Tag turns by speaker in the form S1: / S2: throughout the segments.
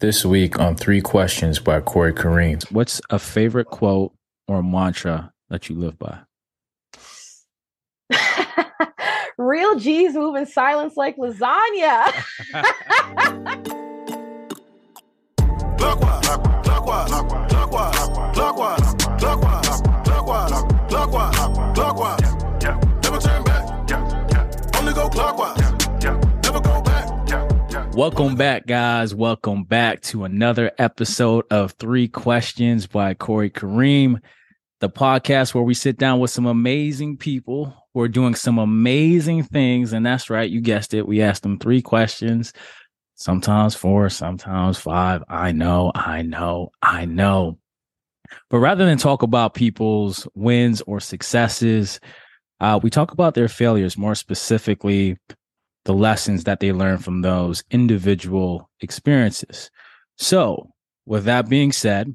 S1: This week on Three Questions by Corey Kareem.
S2: What's a favorite quote or mantra that you live by?
S3: Real G's move in silence like lasagna. clockwise, clockwise, clockwise, clockwise, Welcome back, guys. Welcome back to another episode of Three Questions by Corey Kareem, the podcast where we sit down with some amazing people who are doing some amazing things. And that's right, you guessed it. We asked them three questions, sometimes four, sometimes five. I know, I know, I know. But rather than talk about people's wins or successes, uh, we talk about their failures, more specifically, the lessons that they learn from those individual experiences. So, with that being said,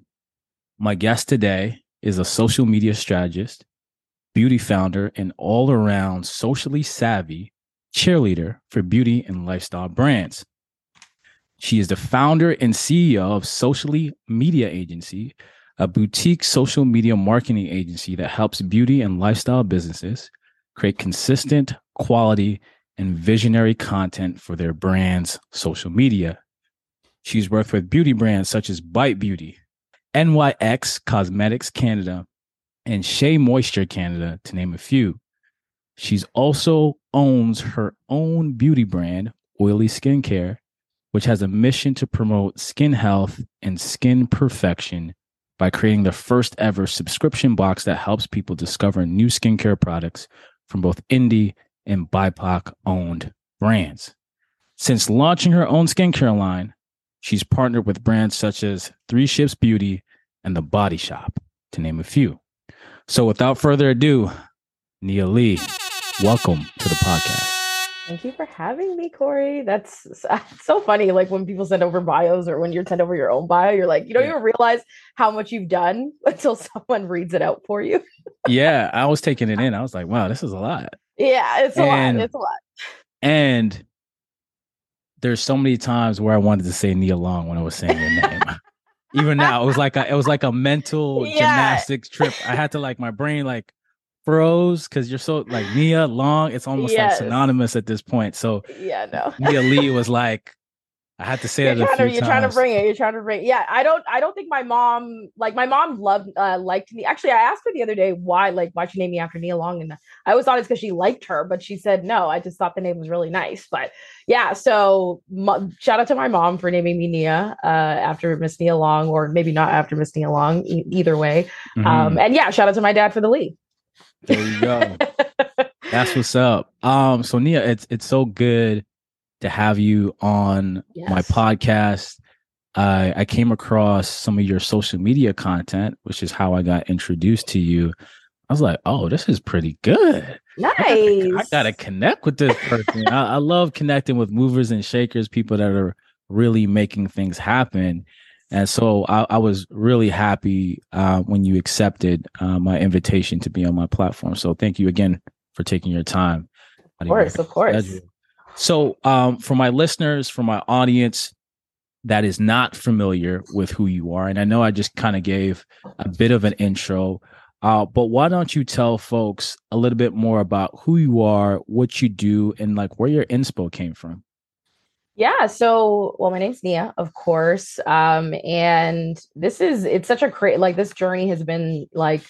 S3: my guest today is a social media strategist, beauty founder, and all around socially savvy cheerleader for beauty and lifestyle brands. She is the founder and CEO of Socialee Media Agency, a boutique social media marketing agency that helps beauty and lifestyle businesses create consistent, quality, and visionary content for their brand's social media. She's worked with beauty brands such as Bite Beauty, NYX Cosmetics Canada, and Shea Moisture Canada, to name a few. She's also owns her own beauty brand, Oily Skincare, which has a mission to promote skin health and skin perfection by creating the first ever subscription box that helps people discover new skincare products from both indie and BIPOC owned brands. Since launching her own skincare line, she's partnered with brands such as Three Ships Beauty and The Body Shop, to name a few. So without further ado, Nia Lee, welcome to the podcast. Thank you for having me, Corey. That's so funny. Like when people send over bios or when you're send over your own bio, you're like, you don't yeah. even realize how much you've done until someone reads it out for you.
S2: yeah, I was taking it in. I was like, wow, this is a lot.
S3: Yeah, it's a lot. It's a lot.
S2: And there's so many times where I wanted to say Nia Long when I was saying your name. Even now, it was like a it was like a mental yeah. gymnastics trip. I had to like my brain like froze because you're so like Nia Long. It's almost yes. like synonymous at this point. So
S3: yeah, no.
S2: Nia Lee was like, I had to say you're
S3: it.
S2: Trying to,
S3: you're
S2: times.
S3: trying to bring it. You're trying to bring. It. Yeah, I don't. I don't think my mom like my mom loved uh, liked me. Actually, I asked her the other day why like why she named me after Nia Long, and I always thought it's because she liked her, but she said no. I just thought the name was really nice. But yeah, so shout out to my mom for naming me Nia uh, after Miss Nia Long, or maybe not after Miss Nia Long. E- either way, mm-hmm. um, and yeah, shout out to my dad for the Lee.
S2: There you go. That's what's up. Um, so Nia, it's it's so good to have you on yes. my podcast. I I came across some of your social media content, which is how I got introduced to you. I was like, oh, this is pretty good.
S3: Nice.
S2: I gotta, I gotta connect with this person. I, I love connecting with movers and shakers, people that are really making things happen. And so I, I was really happy uh, when you accepted uh, my invitation to be on my platform. So thank you again for taking your time.
S3: Of course, of course.
S2: So um, for my listeners, for my audience that is not familiar with who you are, and I know I just kind of gave a bit of an intro, uh, but why don't you tell folks a little bit more about who you are, what you do, and like where your inspo came from?
S3: Yeah. So, well, my name's Nia, of course. Um, and this is, it's such a great, like, this journey has been like,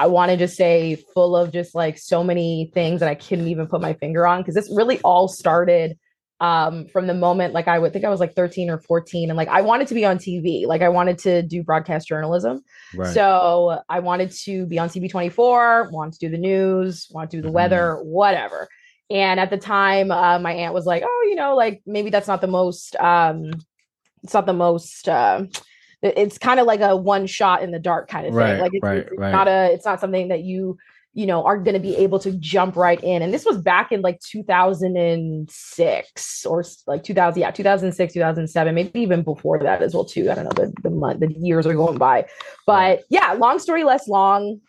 S3: I want to just say full of just like so many things that I couldn't even put my finger on because this really all started um, from the moment like I would think I was like 13 or 14 and like I wanted to be on TV like I wanted to do broadcast journalism right. so I wanted to be on CP24 want to do the news want to do the mm-hmm. weather whatever and at the time, uh, my aunt was like, "Oh, you know, like maybe that's not the most. Um, it's not the most. Uh, it's kind of like a one shot in the dark kind of
S2: right,
S3: thing. Like it's,
S2: right,
S3: it's
S2: right.
S3: not a. It's not something that you you know are going to be able to jump right in and this was back in like 2006 or like 2000 yeah 2006 2007 maybe even before that as well too i don't know the the month the years are going by but yeah long story less long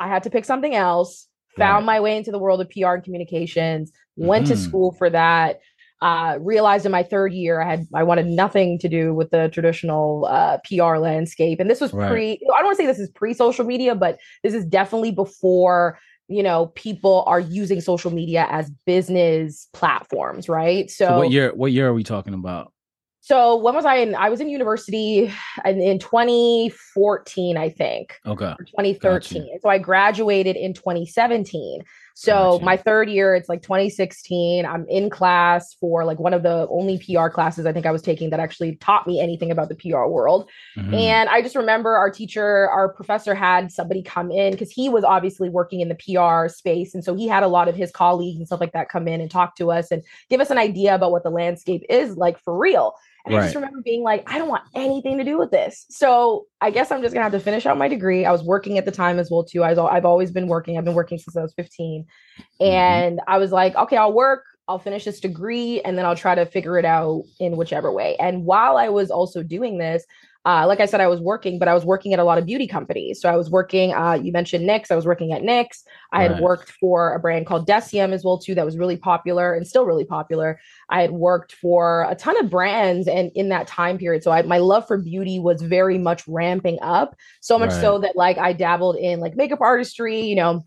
S3: i had to pick something else found my way into the world of PR and communications, went mm-hmm. to school for that. Uh, realized in my third year I had I wanted nothing to do with the traditional uh, PR landscape, and this was right. pre. I don't want to say this is pre social media, but this is definitely before you know people are using social media as business platforms, right?
S2: So, so what year? What year are we talking about?
S3: So when was I in? I was in university in, in 2014, I think.
S2: Okay.
S3: 2013. Gotcha. So I graduated in 2017. So gotcha. my third year, it's like 2016. I'm in class for like one of the only PR classes I think I was taking that actually taught me anything about the PR world. Mm-hmm. And I just remember our teacher, our professor had somebody come in because he was obviously working in the PR space. And so he had a lot of his colleagues and stuff like that come in and talk to us and give us an idea about what the landscape is like for real. And right. I just remember being like, I don't want anything to do with this. So I guess I'm just gonna have to finish out my degree. I was working at the time as well too. I was I've always been working. I've been working since I was 15, mm-hmm. and I was like, okay, I'll work. I'll finish this degree, and then I'll try to figure it out in whichever way. And while I was also doing this, uh, like I said, I was working, but I was working at a lot of beauty companies. So I was working, uh, you mentioned NYX. I was working at NYX. I right. had worked for a brand called Deciem as well, too, that was really popular and still really popular. I had worked for a ton of brands and in that time period. So I, my love for beauty was very much ramping up, so much right. so that like I dabbled in like makeup artistry, you know,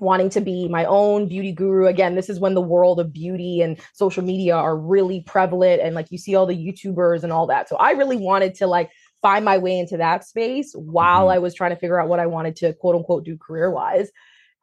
S3: wanting to be my own beauty guru. Again, this is when the world of beauty and social media are really prevalent and like you see all the YouTubers and all that. So I really wanted to like find my way into that space while mm-hmm. I was trying to figure out what I wanted to quote unquote do career wise.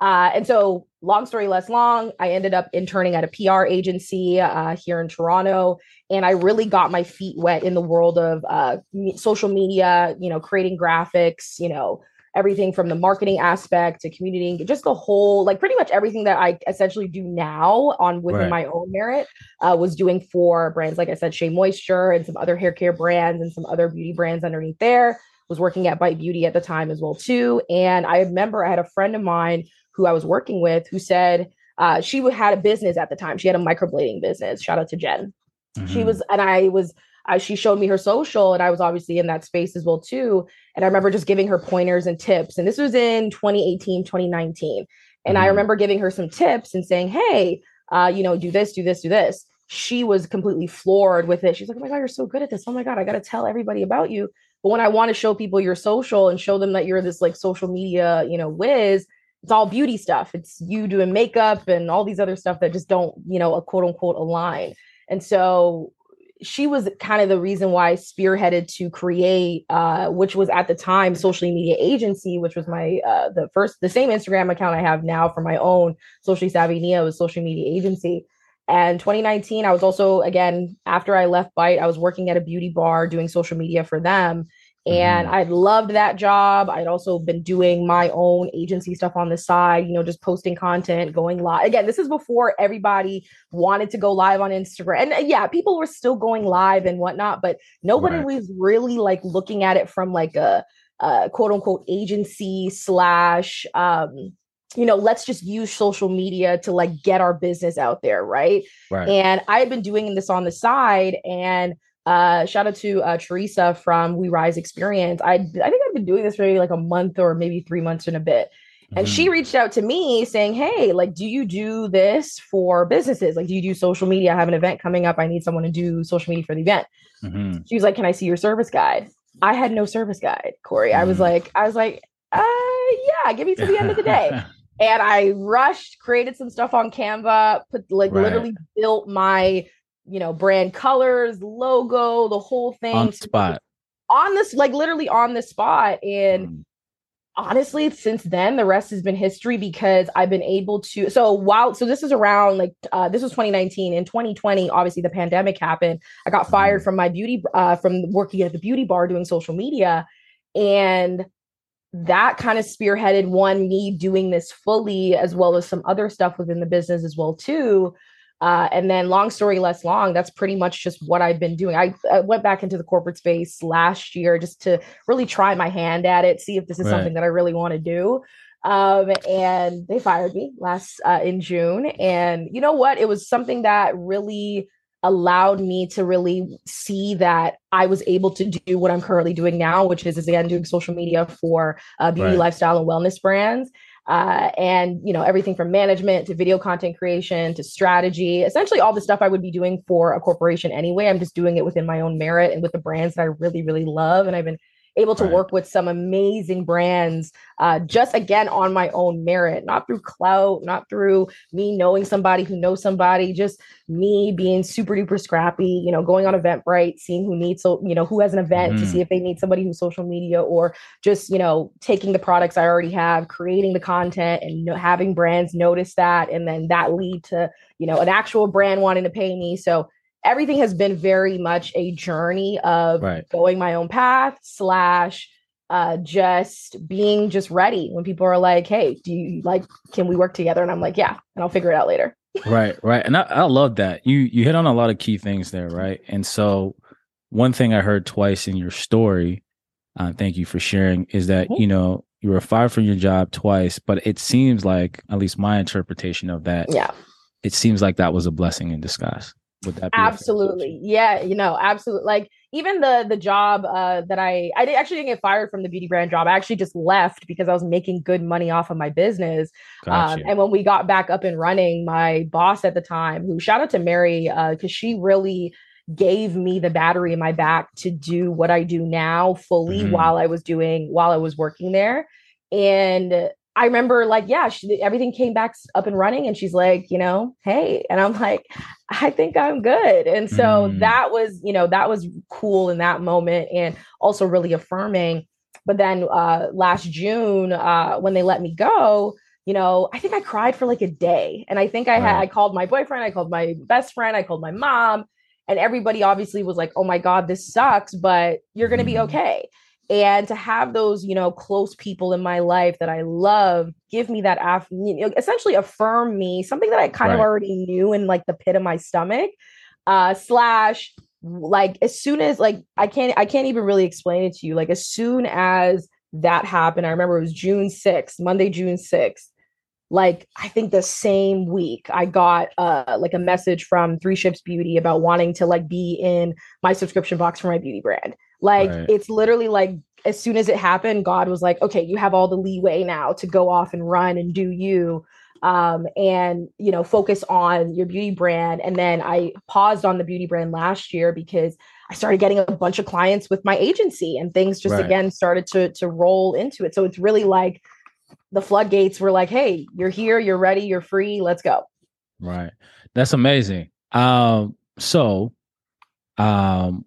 S3: Uh, and so, long story less long, I ended up interning at a PR agency uh, here in Toronto, and I really got my feet wet in the world of uh, social media. You know, creating graphics. You know, everything from the marketing aspect to community, just the whole, like pretty much everything that I essentially do now on within right. my own merit uh, was doing for brands, like I said, Shea Moisture and some other hair care brands and some other beauty brands underneath there. Was working at Bite Beauty at the time as well too, and I remember I had a friend of mine who I was working with who said uh, she had a business at the time. She had a microblading business. Shout out to Jen. Mm-hmm. She was, and I was she showed me her social and I was obviously in that space as well too. And I remember just giving her pointers and tips. And this was in 2018, 2019. And mm-hmm. I remember giving her some tips and saying, hey, uh, you know, do this, do this, do this. She was completely floored with it. She's like, oh my God, you're so good at this. Oh my God, I got to tell everybody about you. But when I want to show people your social and show them that you're this like social media, you know, whiz, it's all beauty stuff. It's you doing makeup and all these other stuff that just don't, you know, a quote unquote align. And so she was kind of the reason why I spearheaded to create, uh, which was at the time social media agency, which was my uh, the first the same Instagram account I have now for my own socially savvy Nia was social media agency. And 2019, I was also again after I left Bite, I was working at a beauty bar doing social media for them, and mm-hmm. I loved that job. I'd also been doing my own agency stuff on the side, you know, just posting content, going live. Again, this is before everybody wanted to go live on Instagram. And uh, yeah, people were still going live and whatnot, but nobody right. was really like looking at it from like a, a quote unquote agency slash um you know, let's just use social media to like get our business out there, right? right. And I had been doing this on the side and uh, shout out to uh, Teresa from We Rise Experience. I I think I've been doing this for maybe like a month or maybe three months in a bit. And mm-hmm. she reached out to me saying, Hey, like, do you do this for businesses? Like, do you do social media? I have an event coming up. I need someone to do social media for the event. Mm-hmm. She was like, Can I see your service guide? I had no service guide, Corey. Mm-hmm. I was mm. like, I was like, uh, yeah, give me to the end of the day. and I rushed, created some stuff on Canva, put like right. literally built my you know, brand colors, logo, the whole thing.
S2: On spot.
S3: On this, like literally on the spot. And mm. honestly, since then, the rest has been history because I've been able to. So while, so this is around like, uh, this was 2019. In 2020, obviously the pandemic happened. I got fired mm. from my beauty, uh, from working at the beauty bar doing social media. And that kind of spearheaded one me doing this fully as well as some other stuff within the business as well too uh, and then, long story less long, that's pretty much just what I've been doing. I, I, went back into the corporate space last year just to really try my hand at it, see if this is right. something that I really want to do. Um, and they fired me last uh, in June. And you know what? It was something that really allowed me to really see that I was able to do what I'm currently doing now, which is, again doing social media for uh, beauty, right. lifestyle, and wellness brands. Uh, and you know everything from management to video content creation to strategy essentially all the stuff i would be doing for a corporation anyway. I'm just doing it within my own merit and with the brands that i really really love. And i've been able to right. work with some amazing brands uh, just again on my own merit, not through clout, not through me knowing somebody who knows somebody, just me being super duper scrappy, you know, going on Eventbrite, seeing who needs, so, you know, who has an event mm. to see mm-hmm. if they need somebody who's social media or just, you know, taking the products I already have, creating the content and know, having brands notice that. And then that lead to, you know, an actual brand wanting to pay me. So everything has been very much a journey of right. going my own path slash uh just being just ready when people are like hey do you like can we work together? And i'm like yeah and i'll figure it out later.
S2: Right right and I, I love that. You you hit on a lot of key things there right? And so one thing i heard twice in your story uh, thank you for sharing is that you know you were fired from your job twice but it seems like at least my interpretation of that
S3: yeah.
S2: it seems like that was a blessing in disguise would that
S3: absolutely. yeah you know absolutely like even the the job uh, that i i did, actually didn't get fired from the beauty brand job. I actually just left because i was making good money off of my business um, and when we got back up and running my boss at the time who shout out to mary because uh, she really gave me the battery in my back to do what i do now fully mm-hmm. while i was doing while i was working there. And I remember like, yeah, she, everything came back up and running and she's like, you know, hey. And I'm like, I think I'm good. And so mm. that was, you know, that was cool in that moment and also really affirming. But then uh, last June, uh, when they let me go, you know, I think I cried for like a day. And I think I had, I called my boyfriend, I called my best friend, I called my mom, and everybody obviously was like, oh my God, this sucks, but you're going to be mm. okay and to have those you know close people in my life that i love give me that af- you know, essentially affirm me something that i kind right. of already knew in like the pit of my stomach uh slash like as soon as like i can't i can't even really explain it to you. Like as soon as that happened i remember it was june 6th monday june 6th like i think the same week i got uh like a message from three ships beauty about wanting to like be in my subscription box for my beauty brand like right. it's literally like as soon as it happened, God was like, okay, you have all the leeway now to go off and run and do you um, and you know focus on your beauty brand. And then i paused on the beauty brand last year because i started getting a bunch of clients with my agency and things just right. again started to to roll into it. So it's really like the floodgates were like hey you're here you're ready you're free let's go.
S2: Right. That's amazing. Um so um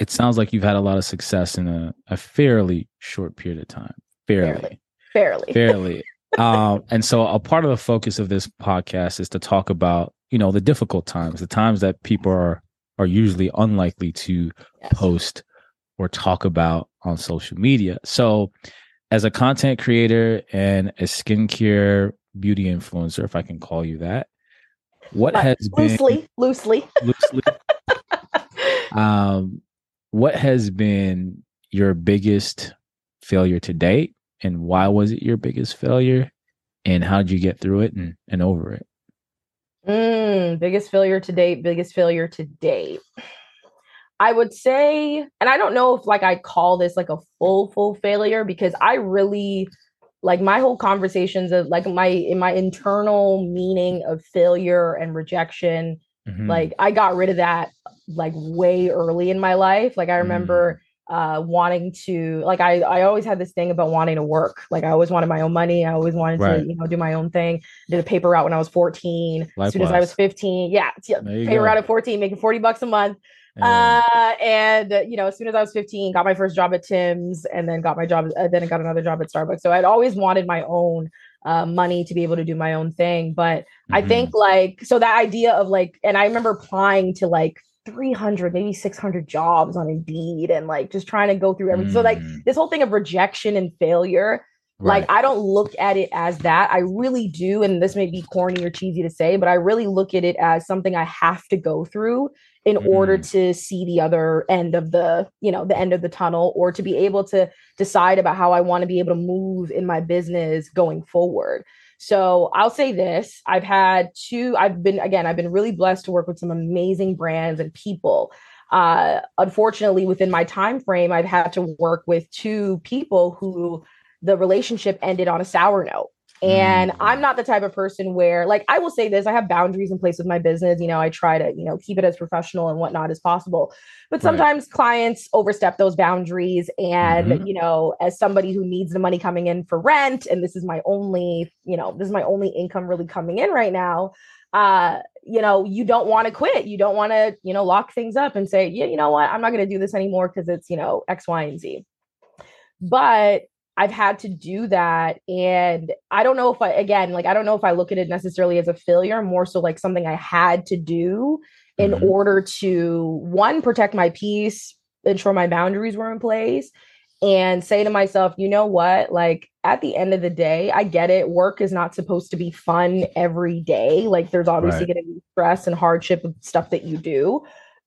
S2: it sounds like you've had a lot of success in a, a fairly short period of time. Fairly.
S3: Fairly.
S2: Fairly. um, and so a part of the focus of this podcast is to talk about, you know, the difficult times, the times that people are are usually unlikely to yes. post or talk about on social media. So as a content creator and a skincare beauty influencer, if I can call you that, what but has
S3: loosely,
S2: been
S3: loosely, loosely,
S2: um, what has been your biggest failure to date? And why was it your biggest failure? And how did you get through it and, and over it?
S3: Mm, biggest failure to date biggest failure to date. I would say and i don't know if like i call this like a full full failure because i really like my whole conversations of like my in my internal meaning of failure and rejection mm-hmm. like i got rid of that like way early in my life. Like I remember mm. uh wanting to like I I always had this thing about wanting to work. Like I always wanted my own money. I always wanted right. to, you know, do my own thing. Did a paper route when I was 14. Likewise. As soon as I was 15. Yeah. Paper go. route at 14, making 40 bucks a month. Yeah. Uh, and uh, you know, as soon as I was 15, got my first job at Tim's and then got my job, uh, then I got another job at Starbucks. So I'd always wanted my own uh, money to be able to do my own thing. But mm-hmm. I think like, so that idea of like, and I remember applying to like 300 maybe 600 jobs on indeed and like just trying to go through everything mm. so like mm. this whole thing of rejection and failure right. like i don't look at it as that i really do and this may be corny or cheesy to say but i really look at it as something i have to go through in mm. order to see the other end of the you know the end of the tunnel or to be able to decide about how i want to be able to move in my business going forward so I'll say this I've had two, I've been, again, I've been really blessed to work with some amazing brands and people. Uh, unfortunately, within my time frame, I've had to work with two people who the relationship ended on a sour note. And mm. I'm not the type of person where, like, I will say this I have boundaries in place with my business. You know, I try to, you know, keep it as professional and whatnot as possible. But sometimes right. clients overstep those boundaries. And, mm-hmm. you know, as somebody who needs the money coming in for rent, and this is my only, you know, this is my only income really coming in right now, uh, you know, you don't want to quit. You don't want to, you know, lock things up and say, yeah, you know what, I'm not going to do this anymore because it's, you know, X, Y, and Z. But I've had to do that. And I don't know if I, again, like, I don't know if I look at it necessarily as a failure, more so like something I had to do in mm-hmm. order to, one, protect my peace, ensure my boundaries were in place, and say to myself, you know what? Like, at the end of the day, I get it. Work is not supposed to be fun every day. Like, there's obviously right. going to be stress and hardship of stuff that you do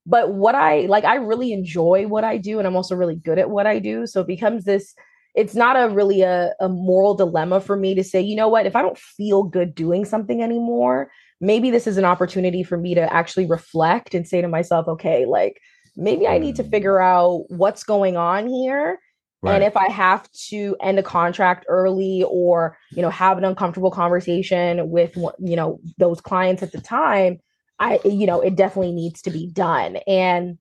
S3: but what i like i really enjoy what i do and i'm also really good at what i do so it becomes this it's not a really a, a moral dilemma for me to say, you know what, if I don't feel good doing something anymore, maybe this is an opportunity for me to actually reflect and say to myself, okay, like maybe I need to mm. figure out what's going on here. Right. And if I have to end a contract early or, you know, have an uncomfortable conversation with, you know, those clients at the time, I, you know, it definitely needs to be done. And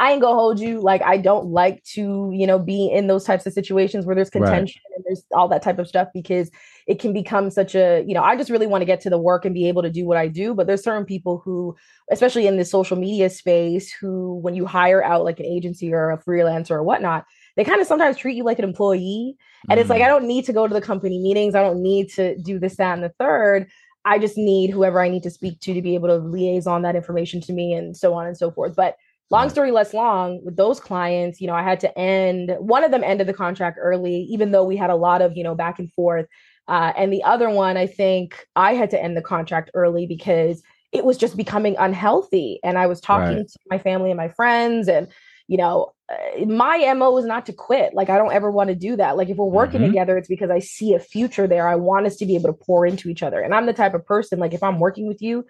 S3: I ain't gonna hold you. Like I don't like to, you know, be in those types of situations where there's contention right. and there's all that type of stuff because it can become such a, you know, I just really want to get to the work and be able to do what I do. But there's certain people who, especially in the social media space, who when you hire out like an agency or a freelancer or whatnot, they kind of sometimes treat you like an employee. And mm. it's like, I mm. don't need to go to the company meetings. I don't need to do this, that, and the third. I just need whoever I need to speak to to be able to liaison that information to me and so on and so forth. But long story less long with those clients you know i had to end one of them ended the contract early even though we had a lot of you know back and forth. Uh, and the other one i think i had to end the contract early because it was just becoming unhealthy. And i was talking right. to my family and my friends and you know uh, my mo is not to quit. Like i don't ever want to do that. Like if we're working mm-hmm. together it's because i see a future there. I want us to be able to pour into each other. And i'm the type of person like if i'm working with you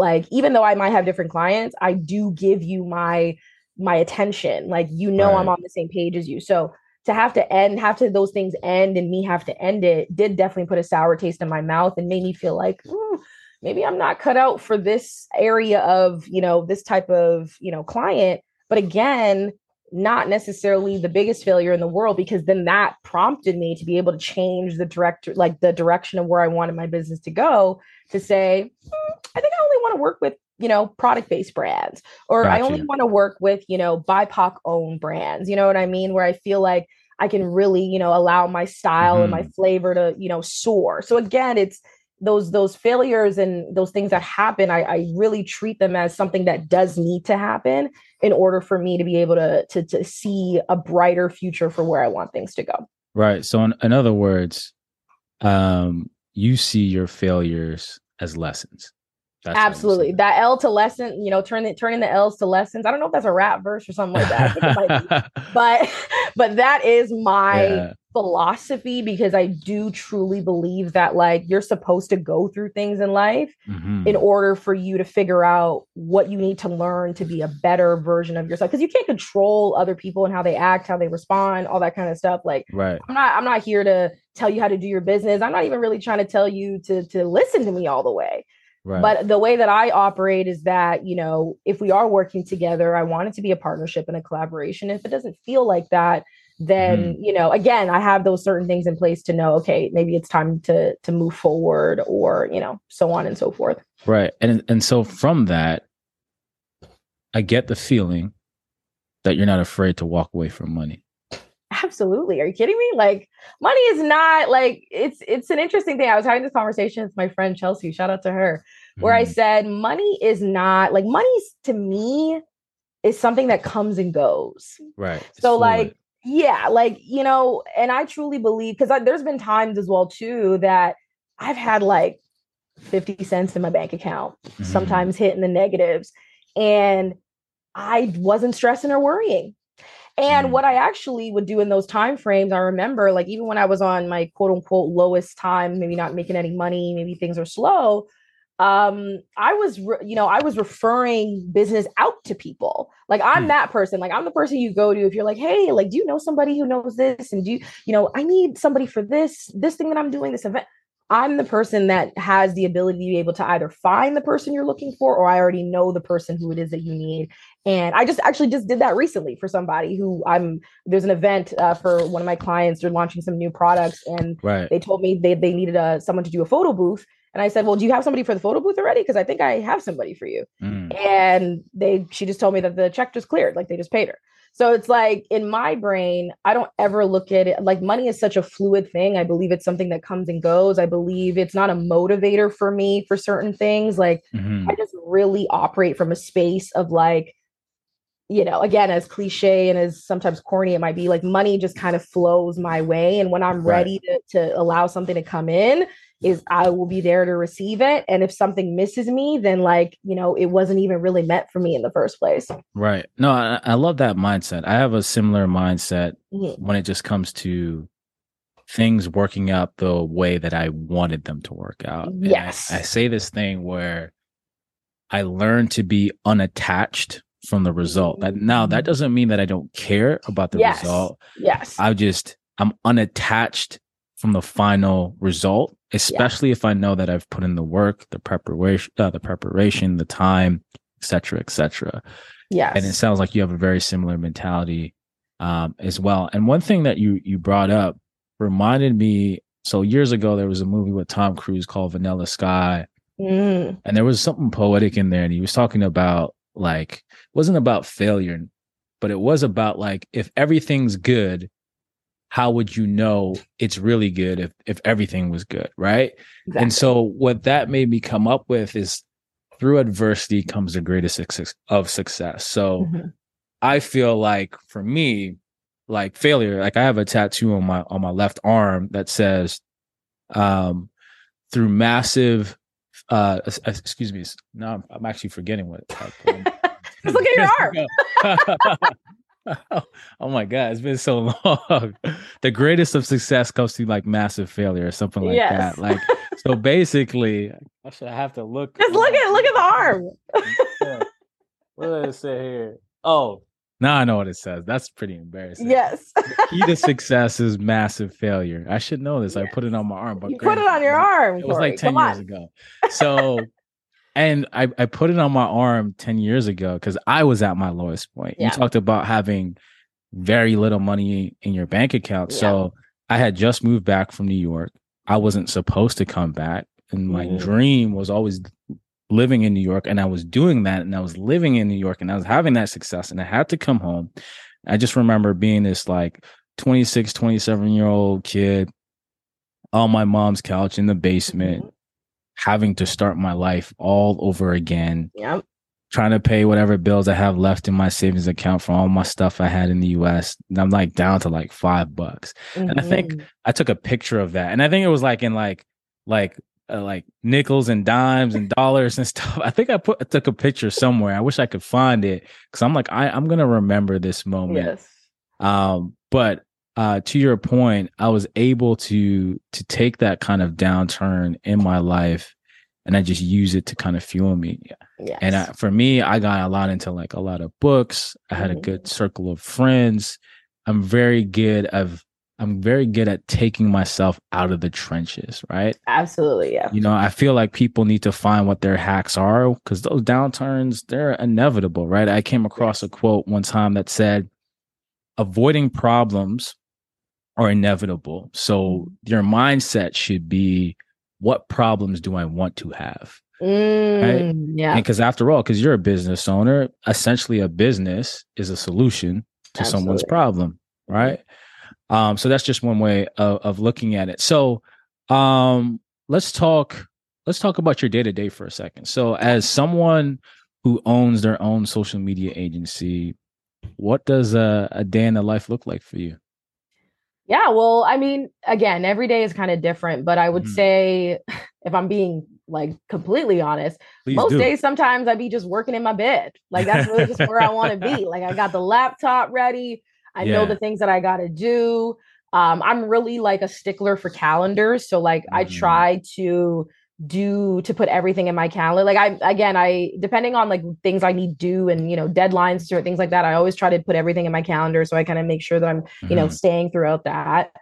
S3: like even though I might have different clients, I do give you my my attention. Like you know right. I'm on the same page as you. So to have to end, have to those things end and me have to end it did definitely put a sour taste in my mouth and made me feel like maybe I'm not cut out for this area of, you know, this type of, you know, client. But again, not necessarily the biggest failure in the world because then that prompted me to be able to change the director like the direction of where I wanted my business to go to say mm, I think I only want to work with you know product based brands or gotcha. I only want to work with you know BIPOC owned brands you know what I mean where I feel like I can really you know allow my style mm-hmm. and my mm-hmm. flavor to you know soar so again it's those those failures and those things that happen I, I really treat them as something that does need to happen in order for me to be able to to, to see a brighter future for where i want things to go.
S2: Right. So in, in other words um you see your failures as lessons
S3: that's Absolutely. That L to lesson, you know, turn it turning the L's to lessons. I don't know if that's a rap verse or something like that. but but that is my yeah. philosophy because I do truly believe that like you're supposed to go through things in life mm-hmm. in order for you to figure out what you need to learn to be a better version of yourself. Because you can't control other people and how they act, how they respond, all that kind of stuff. Like
S2: right.
S3: I'm not I'm not here to tell you how to do your business. I'm not even really trying to tell you to to listen to me all the way. Right. But the way that I operate is that, you know, if we are working together, I want it to be a partnership and a collaboration. If it doesn't feel like that, then, mm-hmm. you know, again, I have those certain things in place to know, okay, maybe it's time to to move forward or, you know, so on and so forth.
S2: Right. And and so from that, I get the feeling that you're not afraid to walk away from money.
S3: Absolutely. Are you kidding me? Like money is not like it's it's an interesting thing. I was having this conversation with my friend Chelsea. Shout out to her, where mm. I said money is not like money's to me is something that comes and goes.
S2: Right.
S3: So like yeah, like you know, and I truly believe because there's been times as well too that I've had like 50 cents in my bank account, mm. sometimes hitting the negatives, and I wasn't stressing or worrying and mm. what I actually would do in those time frames, I remember like even when I was on my quote unquote lowest time, maybe not making any money, maybe things are slow. Um, I was, re- you know, I was referring business out to people. Like I'm mm. that person. Like I'm the person you go to if you're like, hey, like, do you know somebody who knows this? And do you, you know, I need somebody for this, this thing that I'm doing, this event. I'm the person that has the ability to be able to either find the person you're looking for or I already know the person who it is that you need. And I just actually just did that recently for somebody who I'm there's an event uh, for one of my clients. They're launching some new products and
S2: right.
S3: they told me they, they needed uh, someone to do a photo booth. And I said, well, do you have somebody for the photo booth already? Because I think I have somebody for you. Mm. And they she just told me that the check just cleared, like they just paid her. So it's like in my brain, I don't ever look at it like money is such a fluid thing. I believe it's something that comes and goes. I believe it's not a motivator for me for certain things. Like mm-hmm. I just really operate from a space of like, you know, again, as cliche and as sometimes corny it might be, like money just kind of flows my way. And when I'm right. ready to, to allow something to come in, is I will be there to receive it. And if something misses me, then like, you know, it wasn't even really meant for me in the first place.
S2: Right. No, I, I love that mindset. I have a similar mindset mm-hmm. when it just comes to things working out the way that I wanted them to work out.
S3: Yes.
S2: I, I, say this thing where I learned to be unattached from the result. That now that mm-hmm. doesn't mean that I don't care about the
S3: yes.
S2: result.
S3: Yes.
S2: I just I'm unattached from the final result, especially yeah. if I know that I've put in the work, the preparation, uh, the preparation, the time, etc., etc.
S3: Yes.
S2: And it sounds like you have a very similar mentality um, as well. And one thing that you you brought up reminded me. So years ago, there was a movie with Tom Cruise called Vanilla Sky, mm. and there was something poetic in there, and he was talking about like wasn't about failure, but it was about like if everything's good, how would you know it's really good if if everything was good, right? Exactly. And so what that made me come up with is through adversity comes the greatest success of success. So mm-hmm. I feel like for me, like failure, like I have a tattoo on my on my left arm that says um through massive uh excuse me now I'm, I'm actually forgetting what
S3: look at your arm
S2: oh my god, it's been so long. the greatest of success comes to like massive failure or something like yes. that. Like so basically, I should have to look.
S3: Just look at look at the arm.
S2: what does it say here? Oh, now I know what it says. That's pretty embarrassing.
S3: Yes.
S2: key to success is massive failure. I should know this. Yes. I put it on my arm, but
S3: you put it on your arm.
S2: It was like 10 Come years on. ago. So and I, I put it on my arm 10 years ago because I was at my lowest point. Yeah. You talked about having very little money in your bank account. Yeah. So I had just moved back from New York. I wasn't supposed to come back. And my mm. dream was always living in New York. And I was doing that and I was living in New York and I was having that success. And I had to come home. I just remember being this like 26, 27 year old kid on my mom's couch in the basement. Mm-hmm having to start my life all over again.
S3: Yep.
S2: Trying to pay whatever bills I have left in my savings account for all my stuff I had in the US. And I'm like down to like five bucks. Mm-hmm. And I think mm-hmm. I took a picture of that. And I think it was like in like, like, uh, like nickels and dimes and dollars and stuff. I think I put I took a picture somewhere. I wish I could find it because I'm like I, I'm gonna remember this moment.
S3: Yes.
S2: Um, but uh, to your point, I was able to to take that kind of downturn in my life, and I just use it to kind of fuel me.
S3: Yes.
S2: And I, for me, I got a lot into like a lot of books. I had mm-hmm. a good circle of friends. I'm very good of I'm very good at taking myself out of the trenches, right?
S3: Absolutely, yeah.
S2: You know, I feel like people need to find what their hacks are because those downturns, they're inevitable, right? I came across a quote one time that said, avoiding problems are inevitable. So mm-hmm. your mindset should be what problems do I want to have?
S3: Mm, right? Yeah.
S2: Because after all, because you're a business owner, essentially a business is a solution to Absolutely. someone's problem, right? Um, so that's just one way of, of looking at it. So um, let's talk. Let's talk about your day to day for a second. So, as someone who owns their own social media agency, what does a, a day in the life look like for you?
S3: Yeah, well, I mean, again, every day is kind of different, but I would mm. say if I'm being like completely honest, Please most do. days sometimes I'd be just working in my bed. Like that's really just where I want to be. Like I got the laptop ready. I yeah. know the things that I got to do. Um, I'm really like a stickler for calendars. So like mm. I mm-hmm. try to do to put everything in my calendar like i again i depending on like things i need to do and you know deadlines or things like that i always try to put everything in my calendar so i kind of make sure that i'm you know mm-hmm. staying throughout that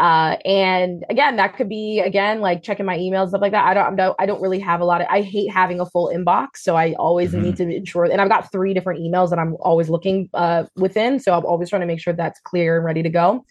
S3: Uh, and again, that could be again like checking my emails stuff like that. I don't, I don't, I don't really have a lot of. I hate having a full inbox, so I always mm-hmm. need to ensure. And I've got three different emails that I'm always looking uh, within, so I'm always trying to make sure that's clear and ready to go.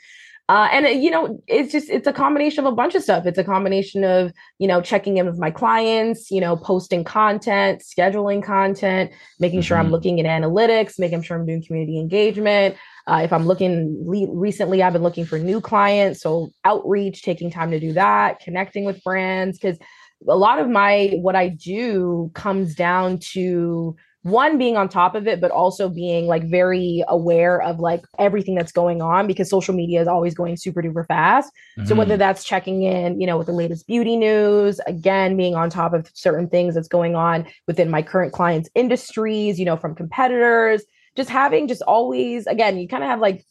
S3: Uh, and uh, you know, it's just it's a combination of a bunch of stuff. It's a combination of you know checking in with my clients, you know, posting content, scheduling content, making mm-hmm. sure I'm mm-hmm. looking at analytics, making sure I'm doing community engagement. Uh, if I'm looking le- recently, I've been looking for new clients, so outreach, taking time to do that, connecting with brands, because a lot of my what I do comes down to one being on top of it but also being like very aware of like everything that's going on because social media is always going super duper fast mm-hmm. so whether mm-hmm. that's checking in you know with the latest beauty news again being on top of certain things that's going on within my current clients industries you know from competitors just having just always again you kind of have like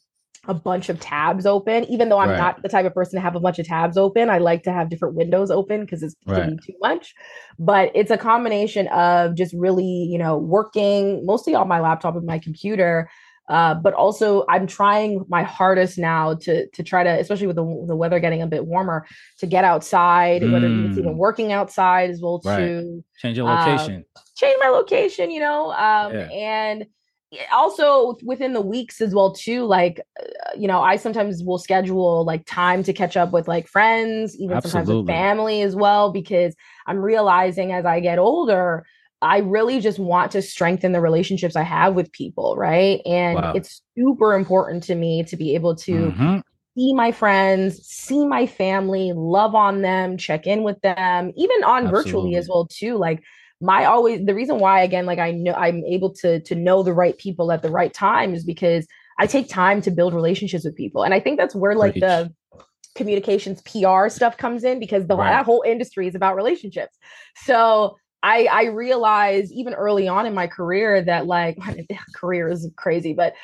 S3: a bunch of tabs open, even though I'm right. not the type of person to have a bunch of tabs open. I like to have different windows open because it's right. too much. But it's a combination of just really, you know, working mostly on my laptop and my computer. Uh, but also I'm trying my hardest now to to try to, especially with the, the weather getting a bit warmer, to get outside, mm. whether it's even mm. working outside as well right. to
S2: change your location,
S3: uh, change my location, you know, um, yeah. and also within the weeks as well too like uh, you know i sometimes will schedule like time to catch up with like friends even Absolutely. sometimes with family as well because i'm realizing as i get older i really just want to strengthen the relationships i have with people right and wow. it's super important to me to be able to mm-hmm. see my friends see my family love on them check in with them even on Absolutely. virtually as well too like my always the reason why again like i know i'm able to to know the right people at the right time is because i take time to build relationships with people. And i think that's where like the communications pr stuff comes in because the right. that whole industry is about relationships. So I, I realized even early on in my career that like my career is crazy, but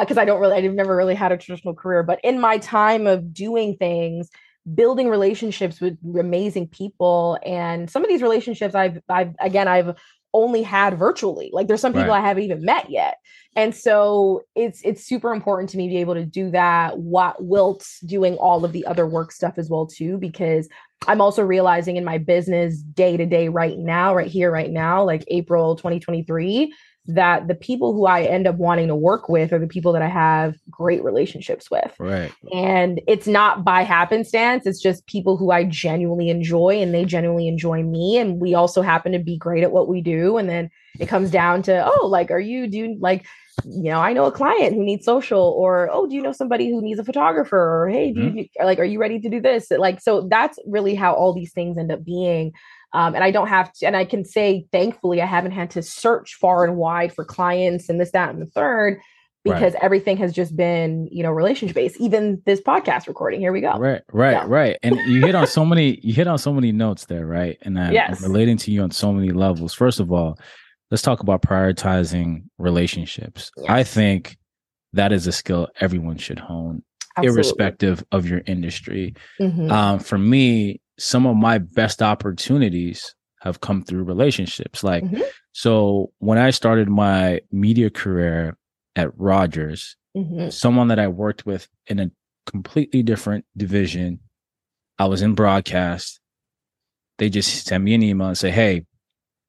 S3: because uh, I don't really, I've never really had a traditional career, but in my time of doing things, building relationships with amazing people. And some of these relationships i've i've again i've only had virtually. Like there's some people right. i haven't even met yet. And so it's it's super important to me to be able to do that what whilst doing all of the other work stuff as well too because i'm also realizing in my business day to day right now right here right now like april 2023 that the people who I end up wanting to work with are the people that I have great relationships with.
S2: Right.
S3: And it's not by happenstance, it's just people who I genuinely enjoy and they genuinely enjoy me. And we also happen to be great at what we do. And then it comes down to, oh, like, are you doing like, you know, I know a client who needs social, or oh, do you know somebody who needs a photographer? Or hey, mm-hmm. do you like, are you ready to do this? Like, so that's really how all these things end up being. Um, and I don't have to, and I can say, thankfully, I haven't had to search far and wide for clients and this, that, and the third because right. everything has just been, you know, relationship based. Even this podcast recording, here we go.
S2: Right, right, yeah. right. And you hit on so many, you hit on so many notes there, right? And I'm, yes. I'm relating to you on so many levels. First of all, let's talk about prioritizing relationships. Yes. I think that is a skill everyone should hone, Absolutely. irrespective of your industry. Mm-hmm. Um, for me, some of my best opportunities have come through relationships. Like, mm-hmm. so when I started my media career at Rogers, mm-hmm. someone that I worked with in a completely different division, I was in broadcast. They just sent me an email and say, Hey,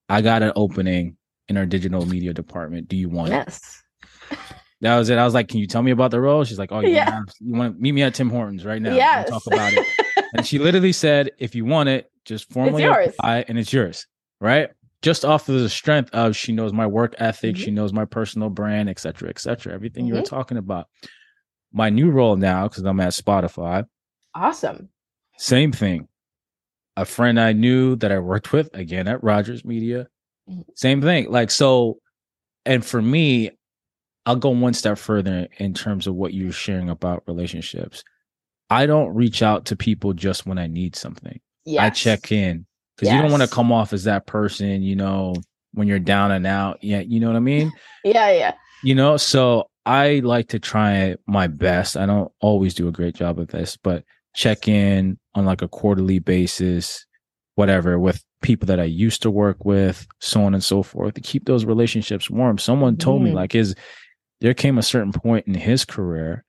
S2: I got an opening in our digital media department. Do you want
S3: yes.
S2: it? That was it. I was like, Can you tell me about the role? She's like, Oh, yeah. You want to meet me at Tim Hortons right now?
S3: Yes.
S2: Talk about it. And she literally said, if you want it, just formally apply and it's yours. Right. Just off of the strength of she knows my work ethic, mm-hmm. she knows my personal brand, et cetera, et cetera. Everything mm-hmm. you were talking about. My new role now, because I'm at Spotify.
S3: Awesome.
S2: Same thing. A friend I knew that I worked with, again at Rogers Media. Mm-hmm. Same thing. Like, so, and for me, I'll go one step further in terms of what you're sharing about relationships. I don't reach out to people just when I need something. Yes. I check in because yes. you don't want to come off as that person, you know, when you're down and out. Yeah, you know what I mean?
S3: yeah, yeah.
S2: You know, so I like to try my best. I don't always do a great job of this, but check in on like a quarterly basis, whatever, with people that I used to work with, so on and so forth, to keep those relationships warm. Someone told mm. me like his there came a certain point in his career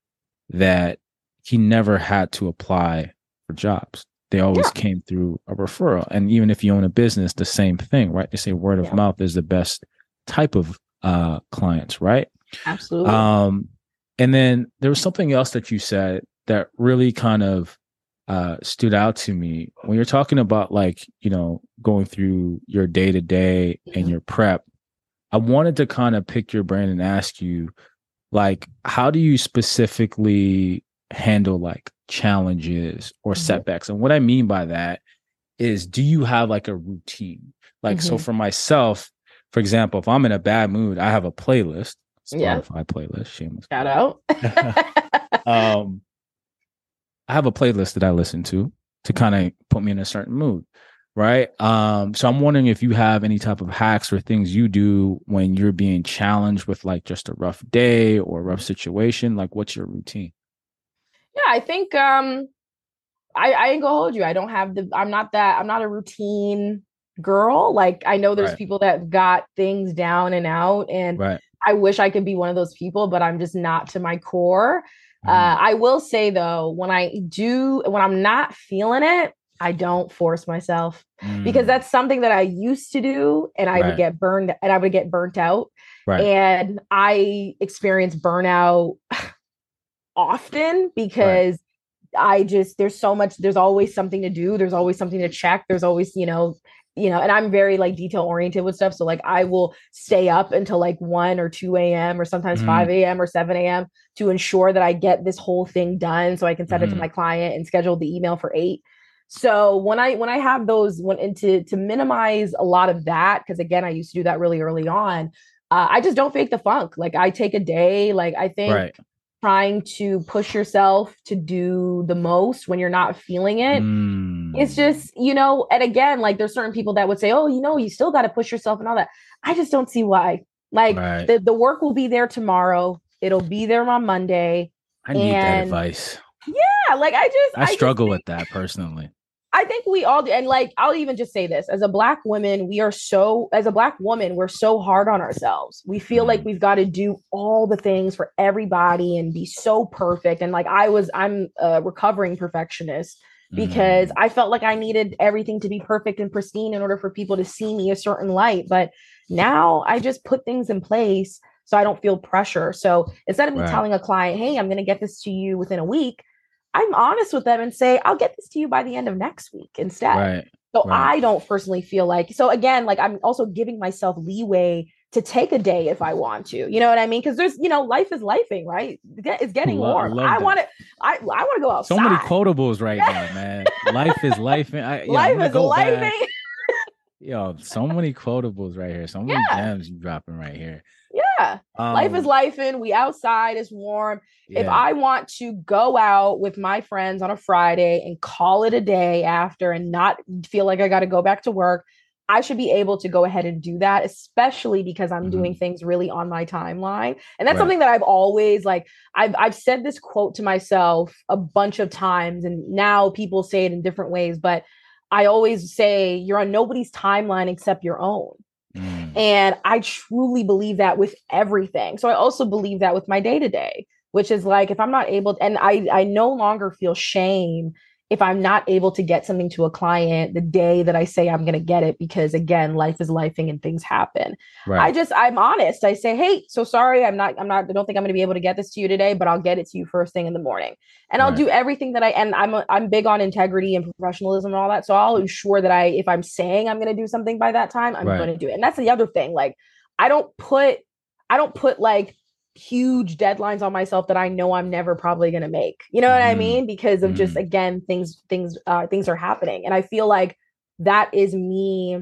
S2: that he never had to apply for jobs. They always yeah. came through a referral. And even if you own a business, the same thing, right? They say word of yeah. mouth is the best type of uh clients, right?
S3: Absolutely.
S2: Um, and then there was something else that you said that really kind of uh, stood out to me when you're talking about like you know going through your day to day and your prep. I wanted to kind of pick your brain and ask you, like, how do you specifically handle like challenges or mm-hmm. setbacks? And what I mean by that is, do you have like a routine? Like, mm-hmm. so for myself, for example, if I'm in a bad mood, I have a playlist, Spotify yeah. playlist, shameless.
S3: Shout out.
S2: um, I have a playlist that I listen to to kind of put me in a certain mood, right? Um, so I'm wondering if you have any type of hacks or things you do when you're being challenged with like just a rough day or a rough situation. Like, what's your routine?
S3: Yeah, I think um, I I ain't gonna hold you. I don't have the. I'm not that. I'm not a routine girl. Like I know there's right. people that got things down and out, and right. I wish I could be one of those people, but I'm just not to my core. Uh, mm-hmm. I will say though, when I do, when I'm not feeling it, I don't force myself mm. because that's something that I used to do, and I right. would get burned, and I would get burnt out, right. and I experience burnout often because. Right. I just there's so much there's always something to do there's always something to check there's always you know you know, and I'm very like detail oriented with stuff. So like I will stay up until like 1 or 2 a.m. or sometimes mm. 5 a.m. or 7 a.m. to ensure that I get this whole thing done so I can send mm. it to mm-hmm. my client and schedule the email for eight. So when I when I have those when and to to minimize a lot of that, because again, I used to do that really early on. Uh, I just don't fake the funk. Like I take a day. Like I think right trying to push yourself to do the most when you're not feeling it. Mm. It's just, you know, and again, like there's certain people that would say, oh, you know, you still got to push yourself and all that. I just don't see why. Like right. the, the work will be there tomorrow, it'll be there on Monday.
S2: I need that advice.
S3: Yeah, like I just
S2: I, I struggle just with that personally.
S3: I think we all do. And like, I'll even just say this as a black woman, we are so, as a black woman, we're so hard on ourselves. We feel like mm-hmm. we've got to do all the things for everybody and be so perfect. And like, I was, I'm a recovering perfectionist because mm. I felt like I needed everything to be perfect and pristine in order for people to see me a certain light. But now I just put things in place so I don't feel pressure. So instead of me right. telling a client, hey, I'm going to get this to you within a week, I'm honest with them and say, I'll get this to you by the end of next week instead. Right. So right. I don't personally feel like, so again, like I'm also giving myself leeway to take a day if I want to. You know what I mean? Because there's, you know, life is lifing, right? It's getting love, warm. I want to, I, I want to go outside.
S2: So many quotables right now, man. life is life. I,
S3: life is lifing.
S2: Yo, so many quotables right here. So many yeah. gems you dropping right here.
S3: Yeah. Um, life is um, life and we outside, it's warm. Yeah. If I want to go out with my friends on a Friday and call it a day after and not feel like I got to go back to work, I should be able to go ahead and do that, especially because I'm mm-hmm. doing things really on my timeline. And that's right. something that I've always like I've I've said this quote to myself a bunch of times and now people say it in different ways, but I always say you're on nobody's timeline except your own. And I truly believe that with everything. So I also believe that with my day to day, which is like if I'm not able, and I I no longer feel shame if I'm not able to get something to a client the day that I say I'm going to get it, because again, life is lifing and things happen. Right. I just, I'm honest. I say, Hey, so sorry. I'm not, I'm not, I don't think I'm going to be able to get this to you today, but I'll get it to you first thing in the morning. And right. I'll do everything that I, and I'm, a, I'm big on integrity and professionalism and all that. So I'll ensure that I, if I'm saying I'm going to do something by that time, I'm right. going to do it. And that's the other thing. Like, I don't put, I don't put like huge deadlines on myself that I know I'm never probably going to make. You know what mm. I mm-hmm. mean? Because of mm. just mm-hmm. again things things uh things are happening and I feel like that is me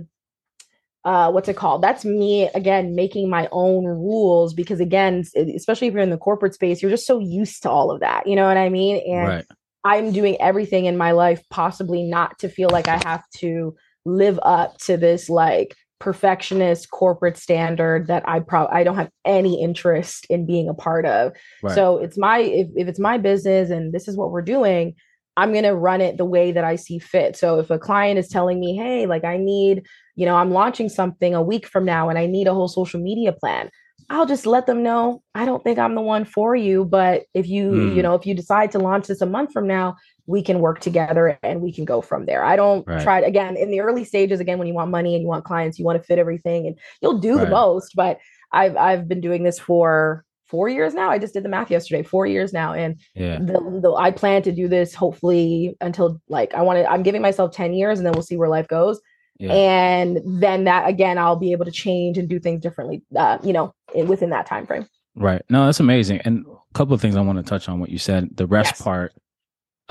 S3: uh what's it called? That's me again making my own rules because again especially if you're in the corporate space you're just so used to all of that. You know what I mean? And right. I'm doing everything in my life possibly not to feel like I have to live up to this like perfectionist corporate standard that I probably I don't have any interest in being a part of. Right. So it's my if, if it's my business and this is what we're doing, I'm going to run it the way that I see fit. So if a client is telling me, "Hey, like I need, you know, I'm launching something a week from now and I need a whole social media plan." I'll just let them know I don't think I'm the one for you. But if you, mm. you know, if you decide to launch this a month from now, we can work together and we can go from there. I don't right. try again in the early stages, again, when you want money and you want clients, you want to fit everything and you'll do right. the most. But I've I've been doing this for four years now. I just did the math yesterday, four years now. And yeah. the, the, I plan to do this hopefully until like I want to, I'm giving myself 10 years and then we'll see where life goes. Yeah. And then that again, I'll be able to change and do things differently, uh, you know, within that time frame.
S2: Right. No, that's amazing. And a couple of things I want to touch on what you said. The rest yes. part,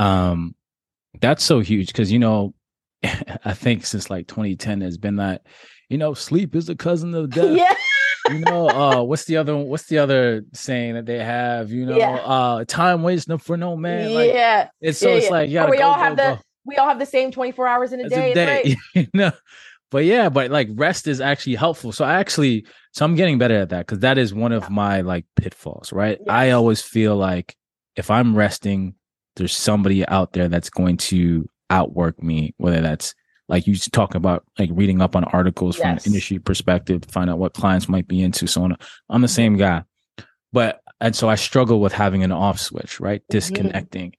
S2: um, that's so huge because you know, I think since like 2010 has been that, you know, sleep is the cousin of death.
S3: yeah.
S2: you know, uh, what's the other what's the other saying that they have? You know, yeah. uh, time waits for no man. Like,
S3: yeah.
S2: It's so
S3: yeah,
S2: it's like yeah,
S3: we go, all have go, the go we all have the same 24 hours in a day, a day.
S2: you know but yeah but like rest is actually helpful so I actually so i'm getting better at that because that is one of my like pitfalls right yes. i always feel like if i'm resting there's somebody out there that's going to outwork me whether that's like you talk about like reading up on articles yes. from an industry perspective to find out what clients might be into so on i'm the same guy but and so i struggle with having an off switch right mm-hmm. disconnecting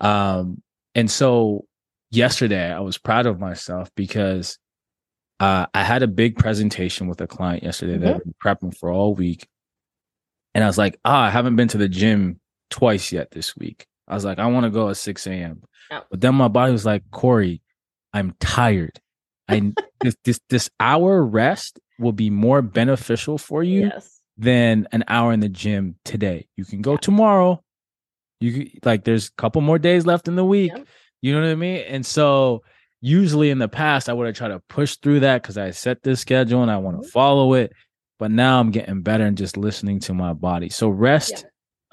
S2: mm-hmm. um and so yesterday I was proud of myself because uh, I had a big presentation with a client yesterday mm-hmm. that I've been prepping for all week. And I was like, ah, I haven't been to the gym twice yet this week. I was like, I want to go at 6 a.m. But then my body was like, Corey, I'm tired. I this, this this hour rest will be more beneficial for you yes. than an hour in the gym today. You can go tomorrow. You like there's a couple more days left in the week. You know what I mean? And so usually in the past, I would have tried to push through that because I set this schedule and I want to mm-hmm. follow it. But now I'm getting better and just listening to my body. So rest, yeah.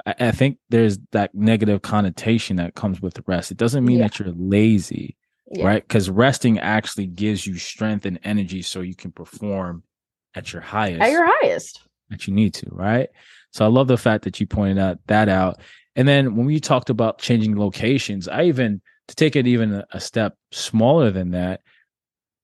S2: I, I, think there's that negative connotation that comes with rest. It doesn't mean yeah. that you're lazy, yeah. right? Because resting actually gives you strength and energy so you can perform at your highest.
S3: At your highest.
S2: That you need to, right? So I love the fact that you pointed out that out. And then when we talked about changing locations, I even to take it even a step smaller than that,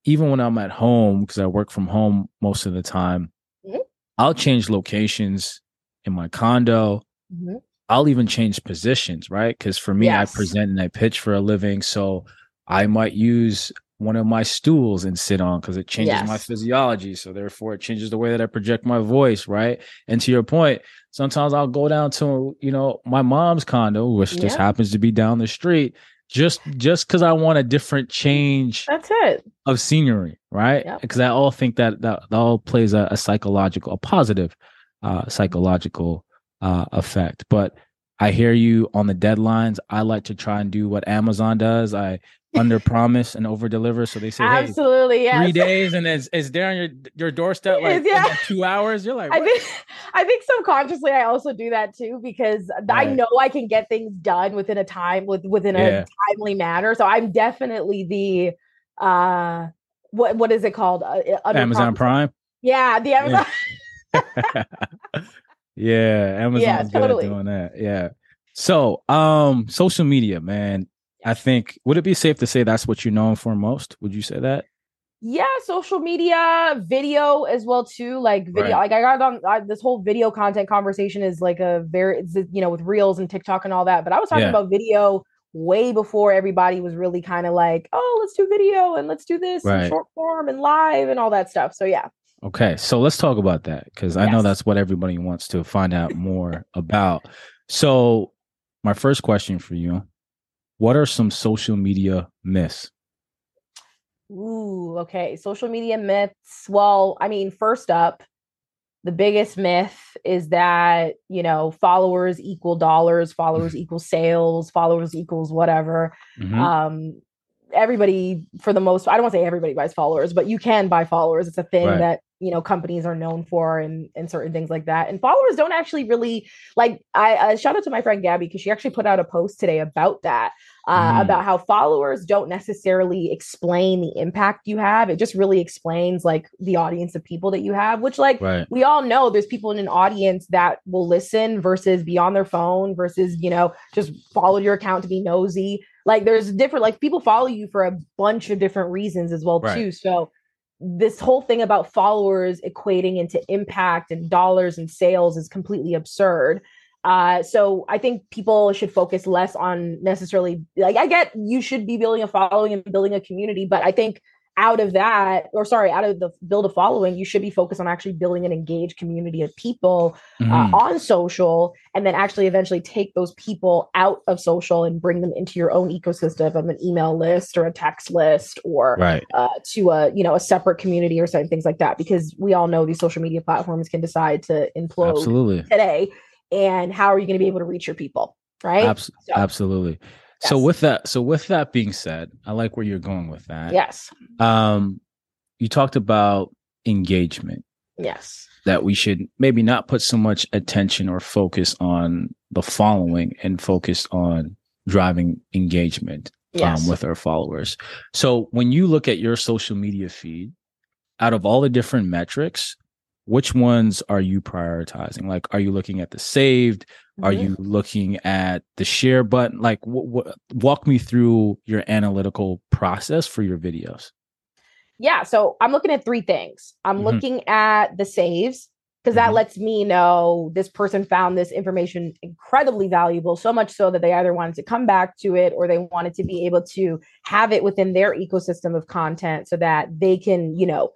S2: even when I'm at home, because I work from home most of the time, mm-hmm. I'll change locations in my condo. Mm-hmm. I'll even change positions, right? Because for me, yes. I present and I pitch for a living. So I might use one of my stools and sit on because it changes yes. my physiology. So therefore, it changes the way that I project my voice, right? And to your point, sometimes I'll go down to you know my mom's condo, which yeah. just happens to be down the street, just just because I want a different change.
S3: That's it
S2: of scenery, right? Because yep. I all think that, that that all plays a, a psychological, a positive uh, psychological uh, effect. But I hear you on the deadlines. I like to try and do what Amazon does. I under promise and over deliver. So they say,
S3: absolutely,
S2: hey, three days, and it's, it's there on your your doorstep like yeah. two hours. You're like, what?
S3: I think I think subconsciously I also do that too because right. I know I can get things done within a time with within yeah. a timely manner. So I'm definitely the uh what what is it called? Uh,
S2: Amazon Prime.
S3: Yeah, the Amazon.
S2: Yeah, yeah Amazon's yeah, totally. good at doing that. Yeah. So, um, social media, man. I think would it be safe to say that's what you're known for most? Would you say that?
S3: Yeah, social media, video as well too. Like video, right. like I got on I, this whole video content conversation is like a very, you know, with reels and TikTok and all that. But I was talking yeah. about video way before everybody was really kind of like, oh, let's do video and let's do this right. and short form and live and all that stuff. So yeah.
S2: Okay, so let's talk about that because I yes. know that's what everybody wants to find out more about. So, my first question for you what are some social media myths?
S3: Ooh, okay. Social media myths. Well, I mean, first up, the biggest myth is that, you know, followers equal dollars, followers equal sales, followers equals whatever. Mm-hmm. Um, everybody, for the most, I don't want to say everybody buys followers, but you can buy followers. It's a thing right. that you know companies are known for and and certain things like that and followers don't actually really like i uh, shout out to my friend gabby because she actually put out a post today about that uh, mm. about how followers don't necessarily explain the impact you have it just really explains like the audience of people that you have which like right. we all know there's people in an audience that will listen versus be on their phone versus you know just follow your account to be nosy like there's different like people follow you for a bunch of different reasons as well right. too so this whole thing about followers equating into impact and dollars and sales is completely absurd. Uh, so I think people should focus less on necessarily like I get you should be building a following and building a community, but I think out of that, or sorry, out of the build a following, you should be focused on actually building an engaged community of people uh, mm-hmm. uh, on social, and then actually eventually take those people out of social and bring them into your own ecosystem of an email list or a text list or
S2: right.
S3: uh, to a you know a separate community or certain things like that. Because we all know these social media platforms can decide to implode
S2: Absolutely.
S3: today, and how are you going to be able to reach your people? Right?
S2: Abs- so, absolutely. Yes. So with that, so with that being said, I like where you're going with that.
S3: Yes.
S2: Um, you talked about engagement.
S3: Yes.
S2: That we should maybe not put so much attention or focus on the following and focus on driving engagement um, yes. um, with our followers. So when you look at your social media feed, out of all the different metrics, which ones are you prioritizing? Like, are you looking at the saved? Are mm-hmm. you looking at the share button? Like, w- w- walk me through your analytical process for your videos.
S3: Yeah. So I'm looking at three things. I'm mm-hmm. looking at the saves because that mm-hmm. lets me know this person found this information incredibly valuable, so much so that they either wanted to come back to it or they wanted to be able to have it within their ecosystem of content so that they can, you know,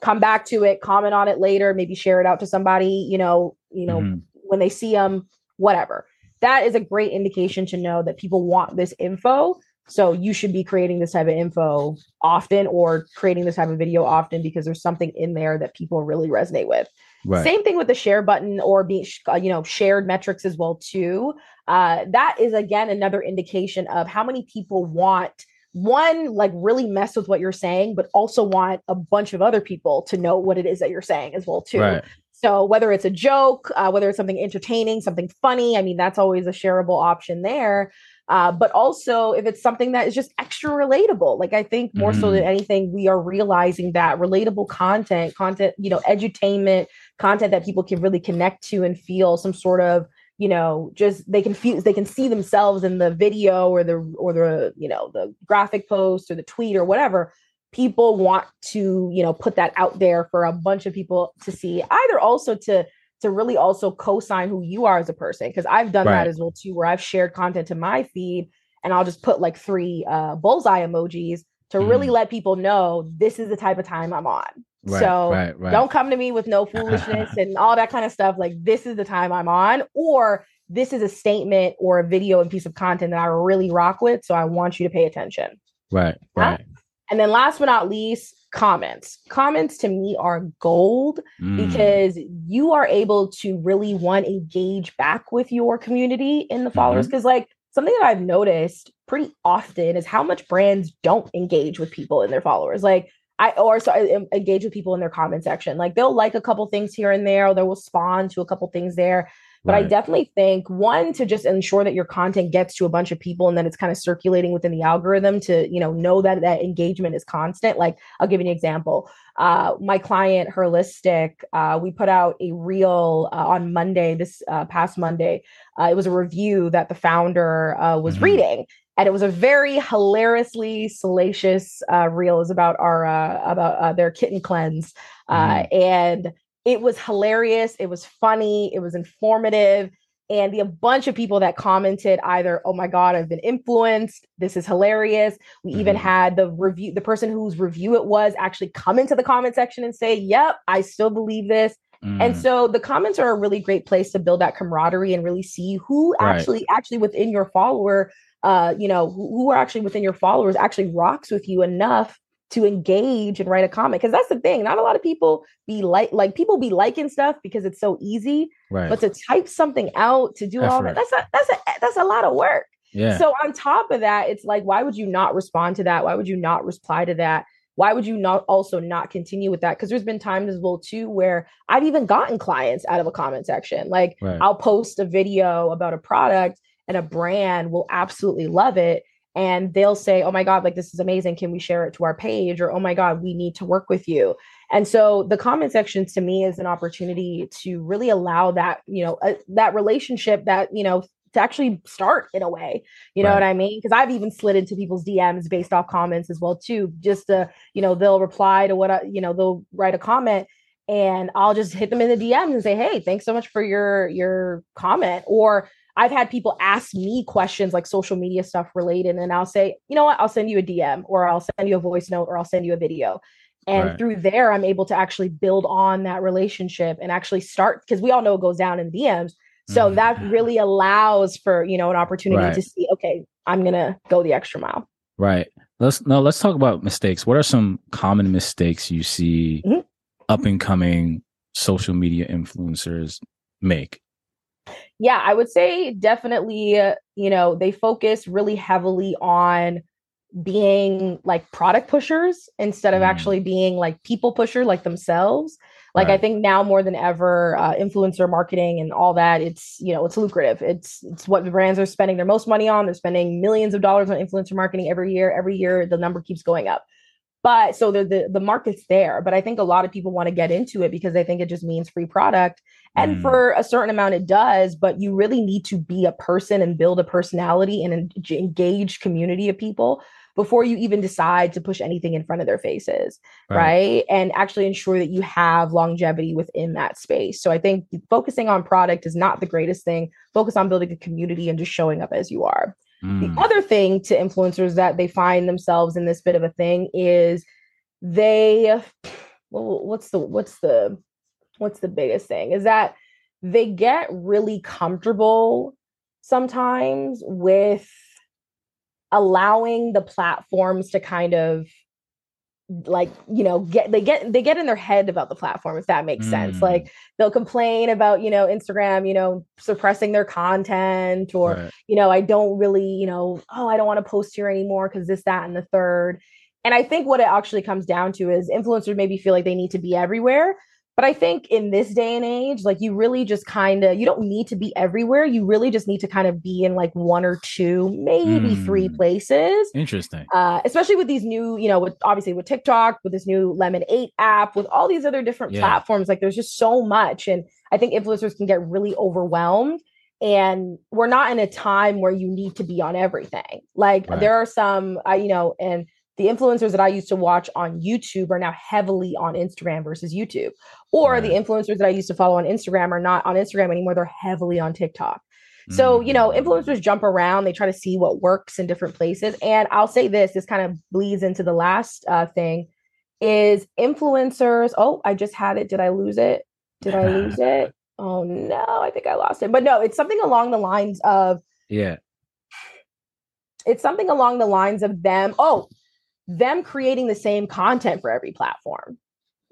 S3: come back to it, comment on it later, maybe share it out to somebody, you know, you know, mm-hmm. when they see them, whatever. That is a great indication to know that people want this info. So you should be creating this type of info often or creating this type of video often because there's something in there that people really resonate with. Right. Same thing with the share button or being, uh, you know, shared metrics as well too. Uh, that is again another indication of how many people want one like really mess with what you're saying but also want a bunch of other people to know what it is that you're saying as well too right. so whether it's a joke uh, whether it's something entertaining something funny i mean that's always a shareable option there uh, but also if it's something that is just extra relatable like i think more mm. so than mm-hmm. anything we are realizing that relatable content content you know edutainment content that people can really connect to and feel some sort of you know just they can feel they can see themselves in the video or the or the you know the graphic post or the tweet or whatever people want to you know put that out there for a bunch of people to see either also to to really also co-sign who you are as a person because i've done right. that as well too where i've shared content to my feed and i'll just put like three uh bullseye emojis to mm. really let people know this is the type of time i'm on Right, so right, right. don't come to me with no foolishness and all that kind of stuff. Like this is the time I'm on, or this is a statement or a video and piece of content that I really rock with. So I want you to pay attention.
S2: Right. Right.
S3: And then last but not least, comments. Comments to me are gold mm. because you are able to really one engage back with your community in the followers. Because mm-hmm. like something that I've noticed pretty often is how much brands don't engage with people in their followers. Like I or so I engage with people in their comment section. Like they'll like a couple things here and there, or they'll respond to a couple things there. But right. I definitely think one to just ensure that your content gets to a bunch of people and then it's kind of circulating within the algorithm to you know know that that engagement is constant. Like I'll give you an example. Uh, my client, Herlistic, uh, we put out a reel uh, on Monday, this uh, past Monday. Uh, it was a review that the founder uh, was mm-hmm. reading, and it was a very hilariously salacious uh, reel. It was about our uh, about uh, their kitten cleanse, uh, mm. and it was hilarious. It was funny. It was informative, and the a bunch of people that commented either, "Oh my god, I've been influenced. This is hilarious." We mm. even mm-hmm. had the review, the person whose review it was, actually come into the comment section and say, "Yep, I still believe this." Mm. And so the comments are a really great place to build that camaraderie and really see who right. actually actually within your follower uh, you know, who, who are actually within your followers actually rocks with you enough to engage and write a comment. Because that's the thing not a lot of people be like like people be liking stuff because it's so easy right. but to type something out to do Effort. all that that's a that's a that's a lot of work.
S2: Yeah.
S3: So on top of that it's like why would you not respond to that? Why would you not reply to that? Why would you not also not continue with that? Because there's been times as well too where i've even gotten clients out of a comment section. Like right. i'll post a video about a product and a brand will absolutely love it. And they'll say oh my god like this is amazing. Can we share it to our page? or oh my god we need to work with you. And so the comment section to me is an opportunity to really allow that you know uh, that relationship that you know to actually start in a way. You know right. what i mean? Because i've even slid into people's dms based off comments as well too. Just to you know they'll reply to what i you know they'll write a comment and i'll just hit them in the dms and say hey thanks so much for your your comment. Or I've had people ask me questions like social media stuff related, and I'll say, you know what, I'll send you a DM or I'll send you a voice note or I'll send you a video. And right. through there, I'm able to actually build on that relationship and actually start because we all know it goes down in DMs. So mm-hmm. that really allows for, you know, an opportunity right. to see, okay, I'm gonna go the extra mile.
S2: Right. Let's no, let's talk about mistakes. What are some common mistakes you see mm-hmm. up and coming social media influencers make?
S3: Yeah, I would say definitely, uh, you know, they focus really heavily on being like product pushers instead of mm. actually being like people pusher like themselves. Like right. i think now more than ever uh, influencer marketing and all that it's you know it's lucrative. It's it's what the brands are spending their most money on. They're spending millions of dollars on influencer marketing every year. Every year the number keeps going up. But so the, the the market's there but i think a lot of people want to get into it because they think it just means free product and mm. for a certain amount it does but you really need to be a person and build a personality and an engaged community of people before you even decide to push anything in front of their faces right. right, and actually ensure that you have longevity within that space so i think focusing on product is not the greatest thing focus on building a community and just showing up as you are mm. the other thing to influencers that they find themselves in this bit of a thing is they well, what's the what's the what's the biggest thing is that they get really comfortable sometimes with allowing the platforms to kind of like you know get they get they get in their head about the platform if that makes mm. sense like they'll complain about you know instagram you know suppressing their content or right. you know i don't really you know oh i don't want to post here anymore because this that and the third and i think what it actually comes down to is influencers maybe feel like they need to be everywhere but I think in this day and age, like you really just kind of you don't need to be everywhere. You really just need to kind of be in like one or two, maybe mm. three places.
S2: Interesting.
S3: Uh, especially with these new, you know, with obviously with TikTok, with this new Lemon8 app, with all these other different yeah. platforms. Like there's just so much. And I think influencers can get really overwhelmed. And we're not in a time where you need to be on everything. Like right. there are some, uh, you know, and the influencers that I used to watch on YouTube are now heavily on Instagram versus YouTube. Or right. the influencers that I used to follow on Instagram are not on Instagram anymore. They're heavily on TikTok. So, you know, mm. influencers jump around, they try to see what works in different places. And I'll say this this kind of bleeds into the last uh, thing is influencers. Oh, I just had it. Did I lose it? Did I lose it? Oh, no, I think I lost it. But no, it's something along the lines of,
S2: yeah,
S3: it's something along the lines of them. Oh, them creating the same content for every platform.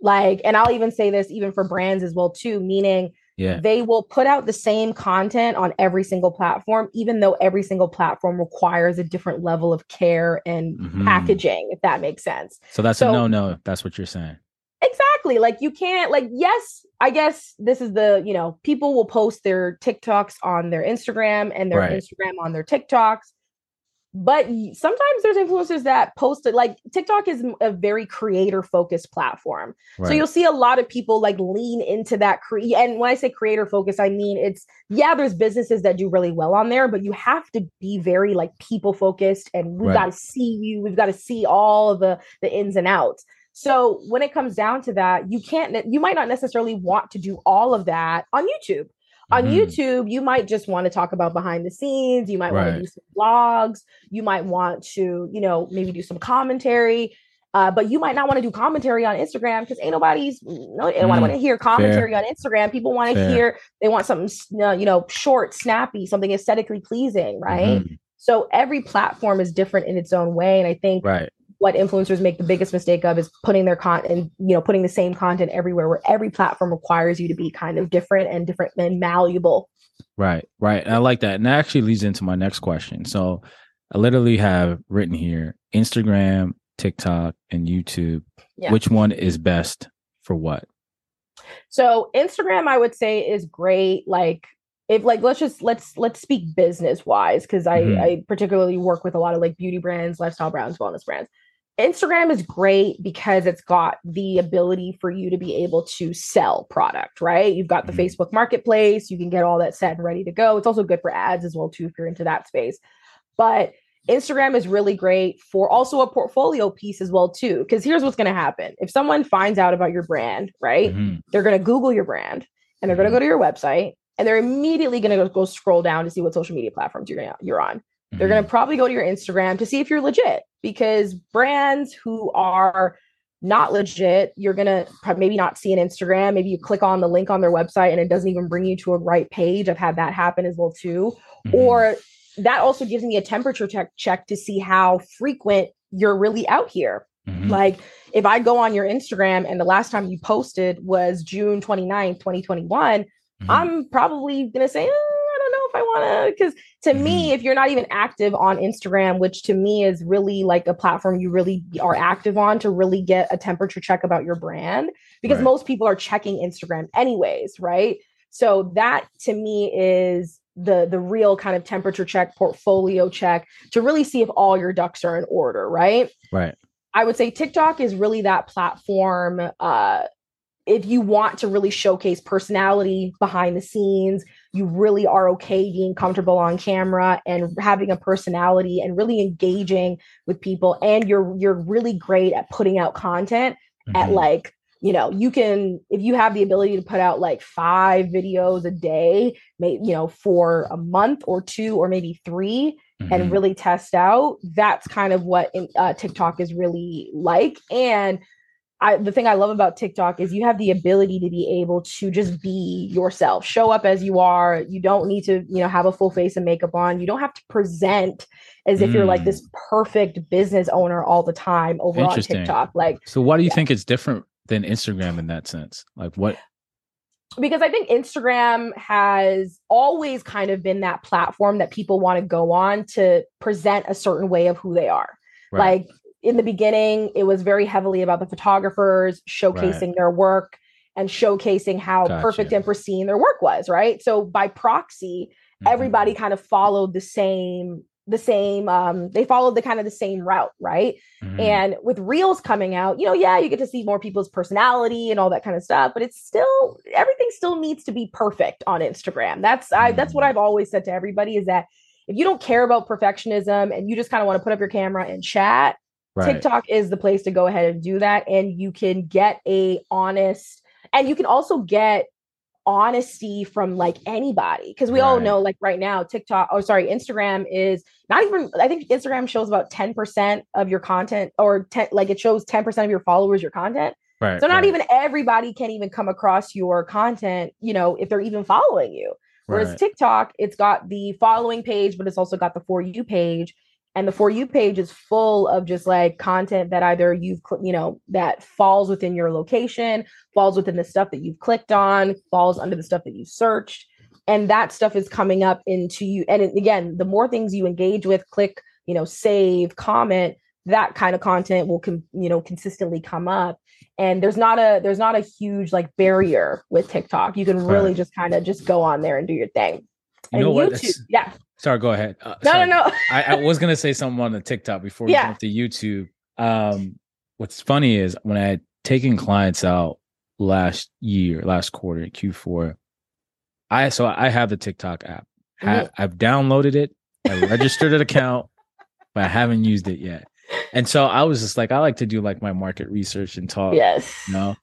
S3: Like, and I'll even say this even for brands as well, too, meaning yeah. they will put out the same content on every single platform, even though every single platform requires a different level of care and mm-hmm. packaging, if that makes sense.
S2: So that's so, a no no. That's what you're saying.
S3: Exactly. Like you can't like yes, I guess this is the, you know, people will post their TikToks on their Instagram and their right. Instagram on their TikToks but sometimes there's influencers that post it like TikTok is a very creator focused platform. Right. So you'll see a lot of people like lean into that cre- and when I say creator focused I mean it's yeah there's businesses that do really well on there but you have to be very like people focused and we've right. got to see you we've got to see all of the the ins and outs. So when it comes down to that you can't you might not necessarily want to do all of that on YouTube on mm. YouTube, you might just want to talk about behind the scenes. You might right. want to do some vlogs. You might want to, you know, maybe do some commentary. Uh, but you might not want to do commentary on Instagram because ain't nobody's no, they mm. want to hear commentary Fair. on Instagram. People want to hear, they want something, you know, short, snappy, something aesthetically pleasing, right? Mm-hmm. So every platform is different in its own way. And I think
S2: right
S3: what influencers make the biggest mistake of is putting their content, you know, putting the same content everywhere where every platform requires you to be kind of different and different and malleable.
S2: Right, right. And I like that. And that actually leads into my next question. So I literally have written here Instagram, TikTok, and YouTube. Yeah. Which one is best for what?
S3: So Instagram, I would say, is great. Like if like let's just let's let's speak business wise because I mm-hmm. I particularly work with a lot of like beauty brands, lifestyle brands, wellness brands Instagram is great because it's got the ability for you to be able to sell product, right? You've got the mm-hmm. Facebook marketplace, you can get all that set and ready to go. It's also good for ads as well too if you're into that space. But Instagram is really great for also a portfolio piece as well too because here's what's going to happen. If someone finds out about your brand, right? Mm-hmm. They're going to google your brand and they're going to go mm-hmm. to your website and they're immediately going to go scroll down to see what social media platforms you're, you're on. Mm-hmm. They're going to probably go to your Instagram to see if you're legit because brands who are not legit, you're going to maybe not see an Instagram. Maybe you click on the link on their website and it doesn't even bring you to a right page. I've had that happen as well too. Mm-hmm. Or that also gives me a temperature check check to see how frequent you're really out here. Mm-hmm. Like if I go on your Instagram and the last time you posted was June 29th, 2021, mm-hmm. I'm probably going to say, oh, if I want to. Because to mm-hmm. me, if you're not even active on Instagram, which to me is really like a platform you really are active on to really get a temperature check about your brand, because right. most people are checking Instagram anyways, right? So that to me is the the real kind of temperature check, portfolio check to really see if all your ducks are in order, right?
S2: Right.
S3: I would say TikTok is really that platform uh if you want to really showcase personality behind the scenes, you really are okay being comfortable on camera and having a personality and really engaging with people and you're you're really great at putting out content mm-hmm. at like you know you can if you have the ability to put out like five videos a day maybe you know for a month or two or maybe 3 mm-hmm. and really test out that's kind of what uh, tiktok is really like and I, the thing I love about TikTok is you have the ability to be able to just be yourself, show up as you are. You don't need to, you know, have a full face of makeup on. You don't have to present as if mm. you're like this mm. perfect business owner all the time over on TikTok. Like,
S2: so why do you yeah. think it's different than Instagram in that sense? Like, what?
S3: Because I think Instagram has always kind of been that platform that people want to go on to present a certain way of who they are. Right. Like in the beginning, it was very heavily about the photographers showcasing right. their work and showcasing how gotcha. perfect and pristine their work was, right? So by proxy, mm-hmm. everybody kind of followed the same the same um they followed the kind of the same route right mm-hmm. and with reels coming out you know yeah you get to see more people's personality and all that kind of stuff but it's still everything still needs to be perfect on instagram that's i that's what mm. i've always said to everybody is that if you don't care about perfectionism and you just kind of want to put up your camera and chat Right. TikTok is the place to go ahead and do that. And you can get a honest, and you can also get honesty from like anybody. Cause we right. all know, like right now, TikTok, or oh, sorry, Instagram is not even, I think Instagram shows about 10% of your content or 10, like it shows 10% of your followers your content. Right, so not right. even everybody can even come across your content, you know, if they're even following you. Whereas. TikTok, it's got the following page, but it's also got the for you page and the for you page is full of just like content that either you've you know that falls within your location falls within the stuff that you've clicked on falls under the stuff that you searched. And that stuff is coming up into you. And again the more things you engage with click you know save comment that kind of content will com- you know consistently come up. And there's not a there's not a huge like barrier with tiktok. You can really right. just kind of just go on there and do your thing.
S2: You know YouTube, what? yeah Sorry, go ahead.
S3: Uh, no,
S2: sorry.
S3: no, no,
S2: I, I, was gonna say something on the TikTok before we yeah. jump to YouTube. Um, what's funny is when I had taken clients out last year, last quarter, Q4, I so I have the TikTok app. mm-hmm. I've downloaded it, I registered an account, but I haven't used it yet. And so I was just like, I like to do like my market research and talk.
S3: Yes.
S2: You know?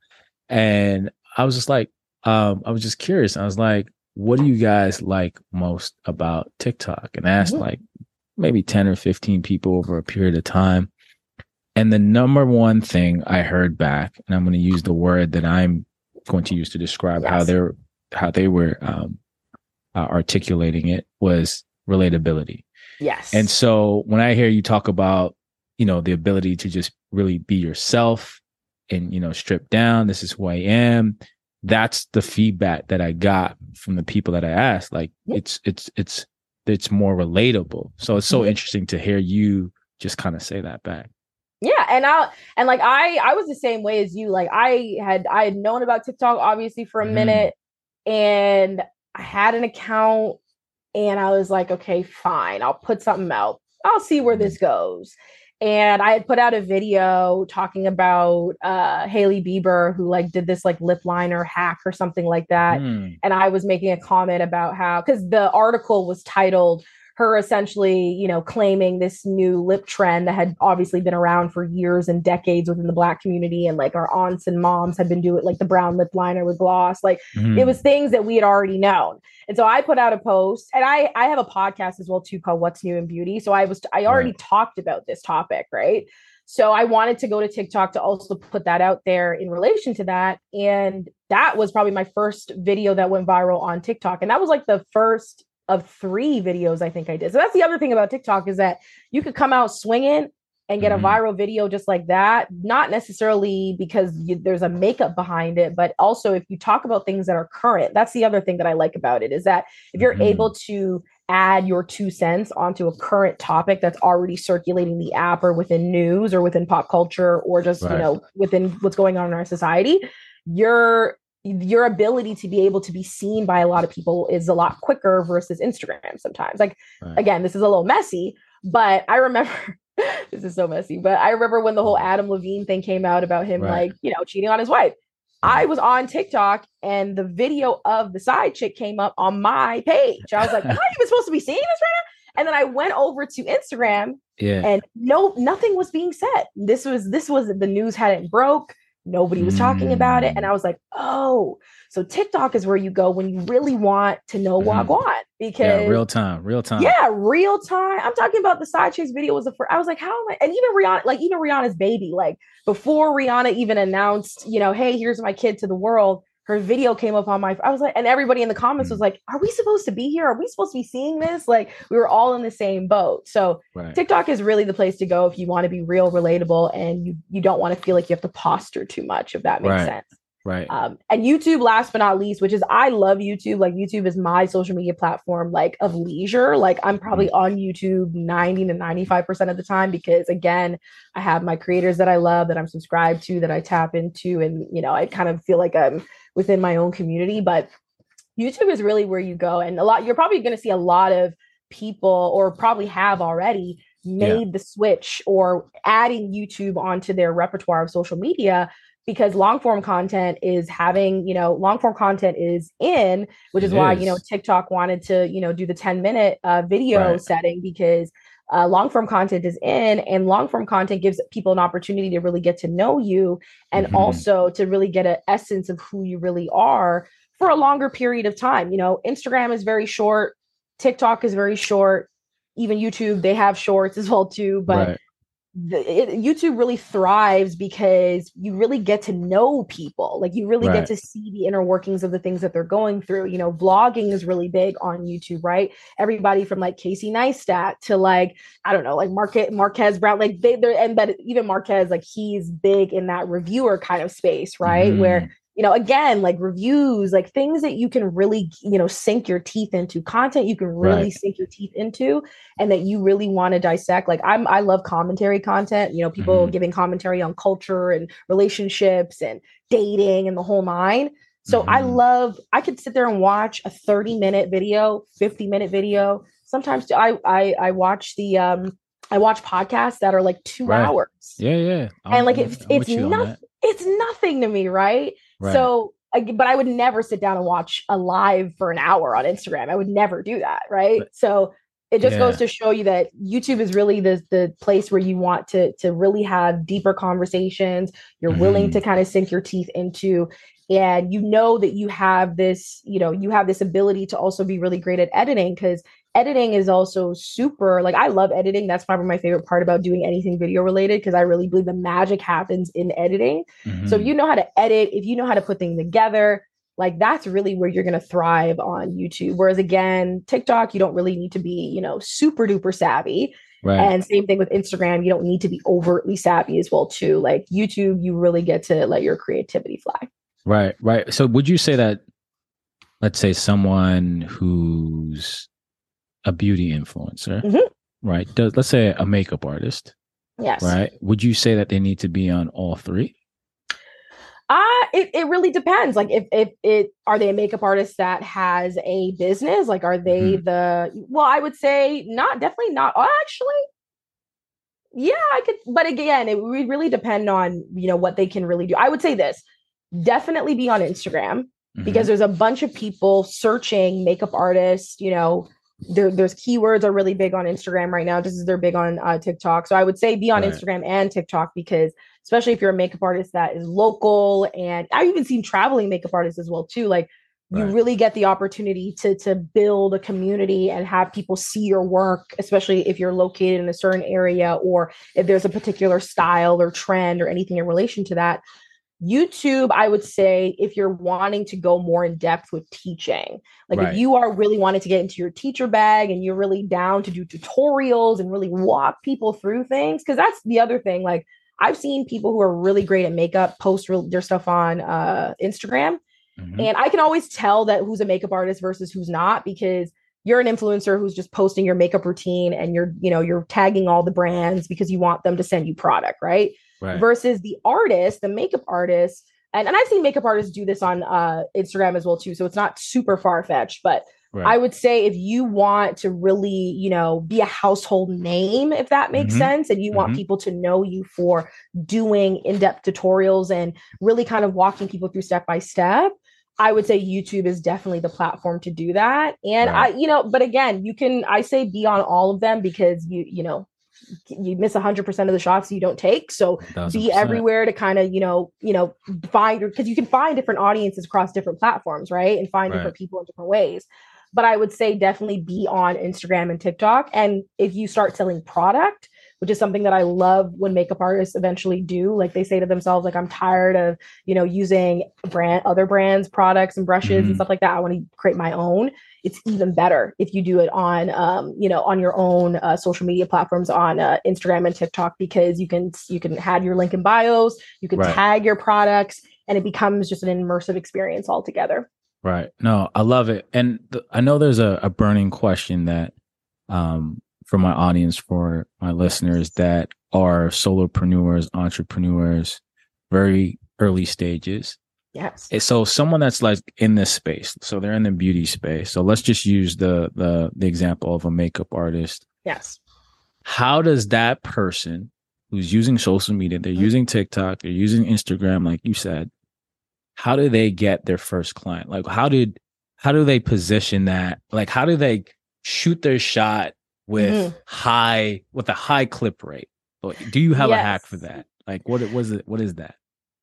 S2: And I was just like, um, I was just curious. I was like, what do you guys like most about TikTok? And ask mm-hmm. like maybe 10 or 15 people over a period of time. And the number one thing I heard back, and I'm going to use the word that I'm going to use to describe yes. how they're how they were um, uh, articulating it was relatability.
S3: Yes.
S2: And so when I hear you talk about, you know, the ability to just really be yourself and, you know, strip down, this is who I am, that's the feedback that I got from the people that I asked. Like it's it's it's it's more relatable. So it's so mm-hmm. interesting to hear you just kind of say that back.
S3: Yeah, and I and like I I was the same way as you. Like I had I had known about TikTok obviously for a mm-hmm. minute, and I had an account, and I was like, okay, fine, I'll put something out. I'll see where this mm-hmm. goes. And I had put out a video talking about uh Hailey Bieber who like did this like lip liner hack or something like that. Mm. And I was making a comment about how because the article was titled her essentially, you know, claiming this new lip trend that had obviously been around for years and decades within the black community. And like our aunts and moms had been doing like the brown lip liner with gloss. Like mm-hmm. it was things that we had already known. And so I put out a post and I I have a podcast as well too called What's New in Beauty. So I was I already right. talked about this topic, right? So I wanted to go to TikTok to also put that out there in relation to that. And that was probably my first video that went viral on TikTok. And that was like the first of three videos I think I did. So that's the other thing about TikTok is that you could come out swinging and get mm-hmm. a viral video just like that not necessarily because you, there's a makeup behind it but also if you talk about things that are current that's the other thing that i like about it is that if you're mm-hmm. able to add your two cents onto a current topic that's already circulating the app or within news or within pop culture or just right. you know within what's going on in our society you're your ability to be able to be seen by a lot of people is a lot quicker versus Instagram sometimes. Like, right. again, this is a little messy, but I remember this is so messy, but I remember when the whole mm-hmm. Adam Levine thing came out about him, right. like, you know, cheating on his wife. I was on TikTok and the video of the side chick came up on my page. I was like, am I even supposed to be seeing this right now? And then I went over to Instagram yeah. and no, nothing was being said. This was, this was the news hadn't broke Nobody was talking about it. And I mm. was like, oh, so TikTok is where you go when you really want to know what mm. Because
S2: yeah, real time, real time.
S3: Yeah, real time. I'm talking about the side chicks video was the first. I was like, how am I? And even Rihanna, like even Rihanna's baby, like before Rihanna even announced, you know, hey, here's my kid to the world her video came up on my I was like and everybody in the comments was mm. like are we supposed to be here are we supposed to be seeing this like we were all in the same boat so right. TikTok is really the place to go if you want to be real relatable and you you don't want to feel like you have to posture too much if that makes
S2: right.
S3: sense
S2: right
S3: um and YouTube last but not least which is I love YouTube like YouTube is my social media platform like of leisure like I'm probably mm-hmm. on YouTube 90 to 95% of the time because again I have my creators that I love that I'm subscribed to that I tap into and you know I kind of feel like I'm within my own community. But YouTube is really where you go. And a lot, you're probably going to see a lot of people, or probably have already made yeah. the switch or adding YouTube onto their repertoire of social media because long form content is having, you know, long form content is in, which is, is why, you know, TikTok wanted to, you know, do the 10 minute uh, video right. setting because uh, long form content is in and long form content gives people an opportunity to really get to know you and mm-hmm. also to really get an essence of who you really are for a longer period of time you know instagram is very short tiktok is very short even youtube they have shorts as well too but right the, it, YouTube really thrives because you really get to know people. Like you really right. get to see the inner workings of the things that they're going through. You know, vlogging is really big on YouTube, right? Everybody from like Casey Neistat to like I don't know, like Marquez Marques Brown, like they they're and but even Marques, like he's big in that reviewer kind of space, right? Mm. Where you know again like reviews like things that you can really you know sink your teeth into content you can really right. sink your teeth into and that you really want to dissect like i'm i love commentary content you know people mm-hmm. giving commentary on culture and relationships and dating and the whole nine so mm-hmm. i love i could sit there and watch a 30 minute video 50 minute video sometimes i i, I watch the um I watch podcasts that are like two right. hours.
S2: Yeah, yeah.
S3: I'm, and like it's it's nothing. It's nothing to me, right? Right. So, but I would never sit down and watch a live for an hour on Instagram. I would never do that. Right. But, so it just yeah. goes to show you that YouTube is really the the place where you want to to really have deeper conversations. You're mm-hmm. willing to kind of sink your teeth into and you know that you have this you know you have this ability to also be really great at editing because editing is also super like I love editing. That's probably my favorite part about doing anything video related because I really believe the magic happens in editing. Mm-hmm. So if mm-hmm. you know how to edit, if you know how to put things together, like that's really where you're going to thrive on YouTube. Whereas again, TikTok, you don't really need to be, you know, super duper savvy. Right. And same thing with Instagram, you don't need to be overtly savvy as well too. Like YouTube, you really get to let your creativity fly.
S2: Right, right. So would you say that let's say someone who's a beauty influencer, mm-hmm. right? Does let's say a makeup artist,
S3: yes,
S2: right? Would you say that they need to be on all three?
S3: Uh it, it really depends. Like if if it are they a makeup artist that has a business? Like are they mm-hmm. the well, I would say not definitely not actually. yeah, I could, but again, it would really depend on you know what they can really do. I would say this: definitely be on Instagram mm-hmm. because there's a bunch of people searching makeup artists. You know, there, there's keywords are really big on Instagram right now, just as they're big on uh, TikTok. So I would say be on right. Instagram and TikTok because especially if you're a makeup artist that is local, and I've even seen traveling makeup artists as well too, like you really get the opportunity to to build a community and have people see your work especially if you're located in a certain area or if there's a particular style or trend or anything in relation to that YouTube, I would say, if you're wanting to go more in depth with teaching, like right. if you are really wanting to get into your teacher bag and you're really down to do tutorials and really walk people through things, because that's the other thing. Like I've seen people who are really great at makeup post their stuff on uh, Instagram, Mm-hmm. And I can always tell that who's a makeup artist versus who's not because you're an influencer who's just posting your makeup routine and you're, you know, you're tagging all the brands because you want them to send you product, right? Right. Versus the artist, the makeup artist, and, and I've seen makeup artists do this on uh, Instagram as well too. So it's not super far fetched, but Right. I would say if you want to really, you know, be a household name, if that makes mm-hmm. sense, and you mm-hmm. want people to know you for doing in depth tutorials and really kind of walking people through step by step, I would say YouTube is definitely the platform to do that. And right. I, you know, but again, you can, I say be on all of them because you, you know, you miss 100% of the shots you don't take so 100%. be everywhere to kind of you know you know find because you can find different audiences across different platforms right and find right. different people in different ways but i would say definitely be on instagram and tiktok and if you start selling product which is something that I love when makeup artists eventually do. Like they say to themselves, like, I'm tired of, you know, using brand other brands, products and brushes mm-hmm. and stuff like that. I want to create my own. It's even better if you do it on, um, you know, on your own uh, social media platforms on uh, Instagram and TikTok because you can you can add your link in bios, you can right. tag your products, and it becomes just an immersive experience altogether.
S2: Right. No, I love it, and th- I know there's a, a burning question that um, for my audience, for my listeners that are solopreneurs, entrepreneurs, very early stages.
S3: Yes.
S2: So someone that's like in this space, so they're in the beauty space. So let's just use the the the example of a makeup artist.
S3: Yes.
S2: How does that person who's using social media, they're mm-hmm. using TikTok, they're using Instagram, like you said, how do they get their first client? Like how did how do they position that? Like how do they shoot their shot with mm-hmm. high with a high clip rate. Do you have yes. a hack for that? Like what was it what is that?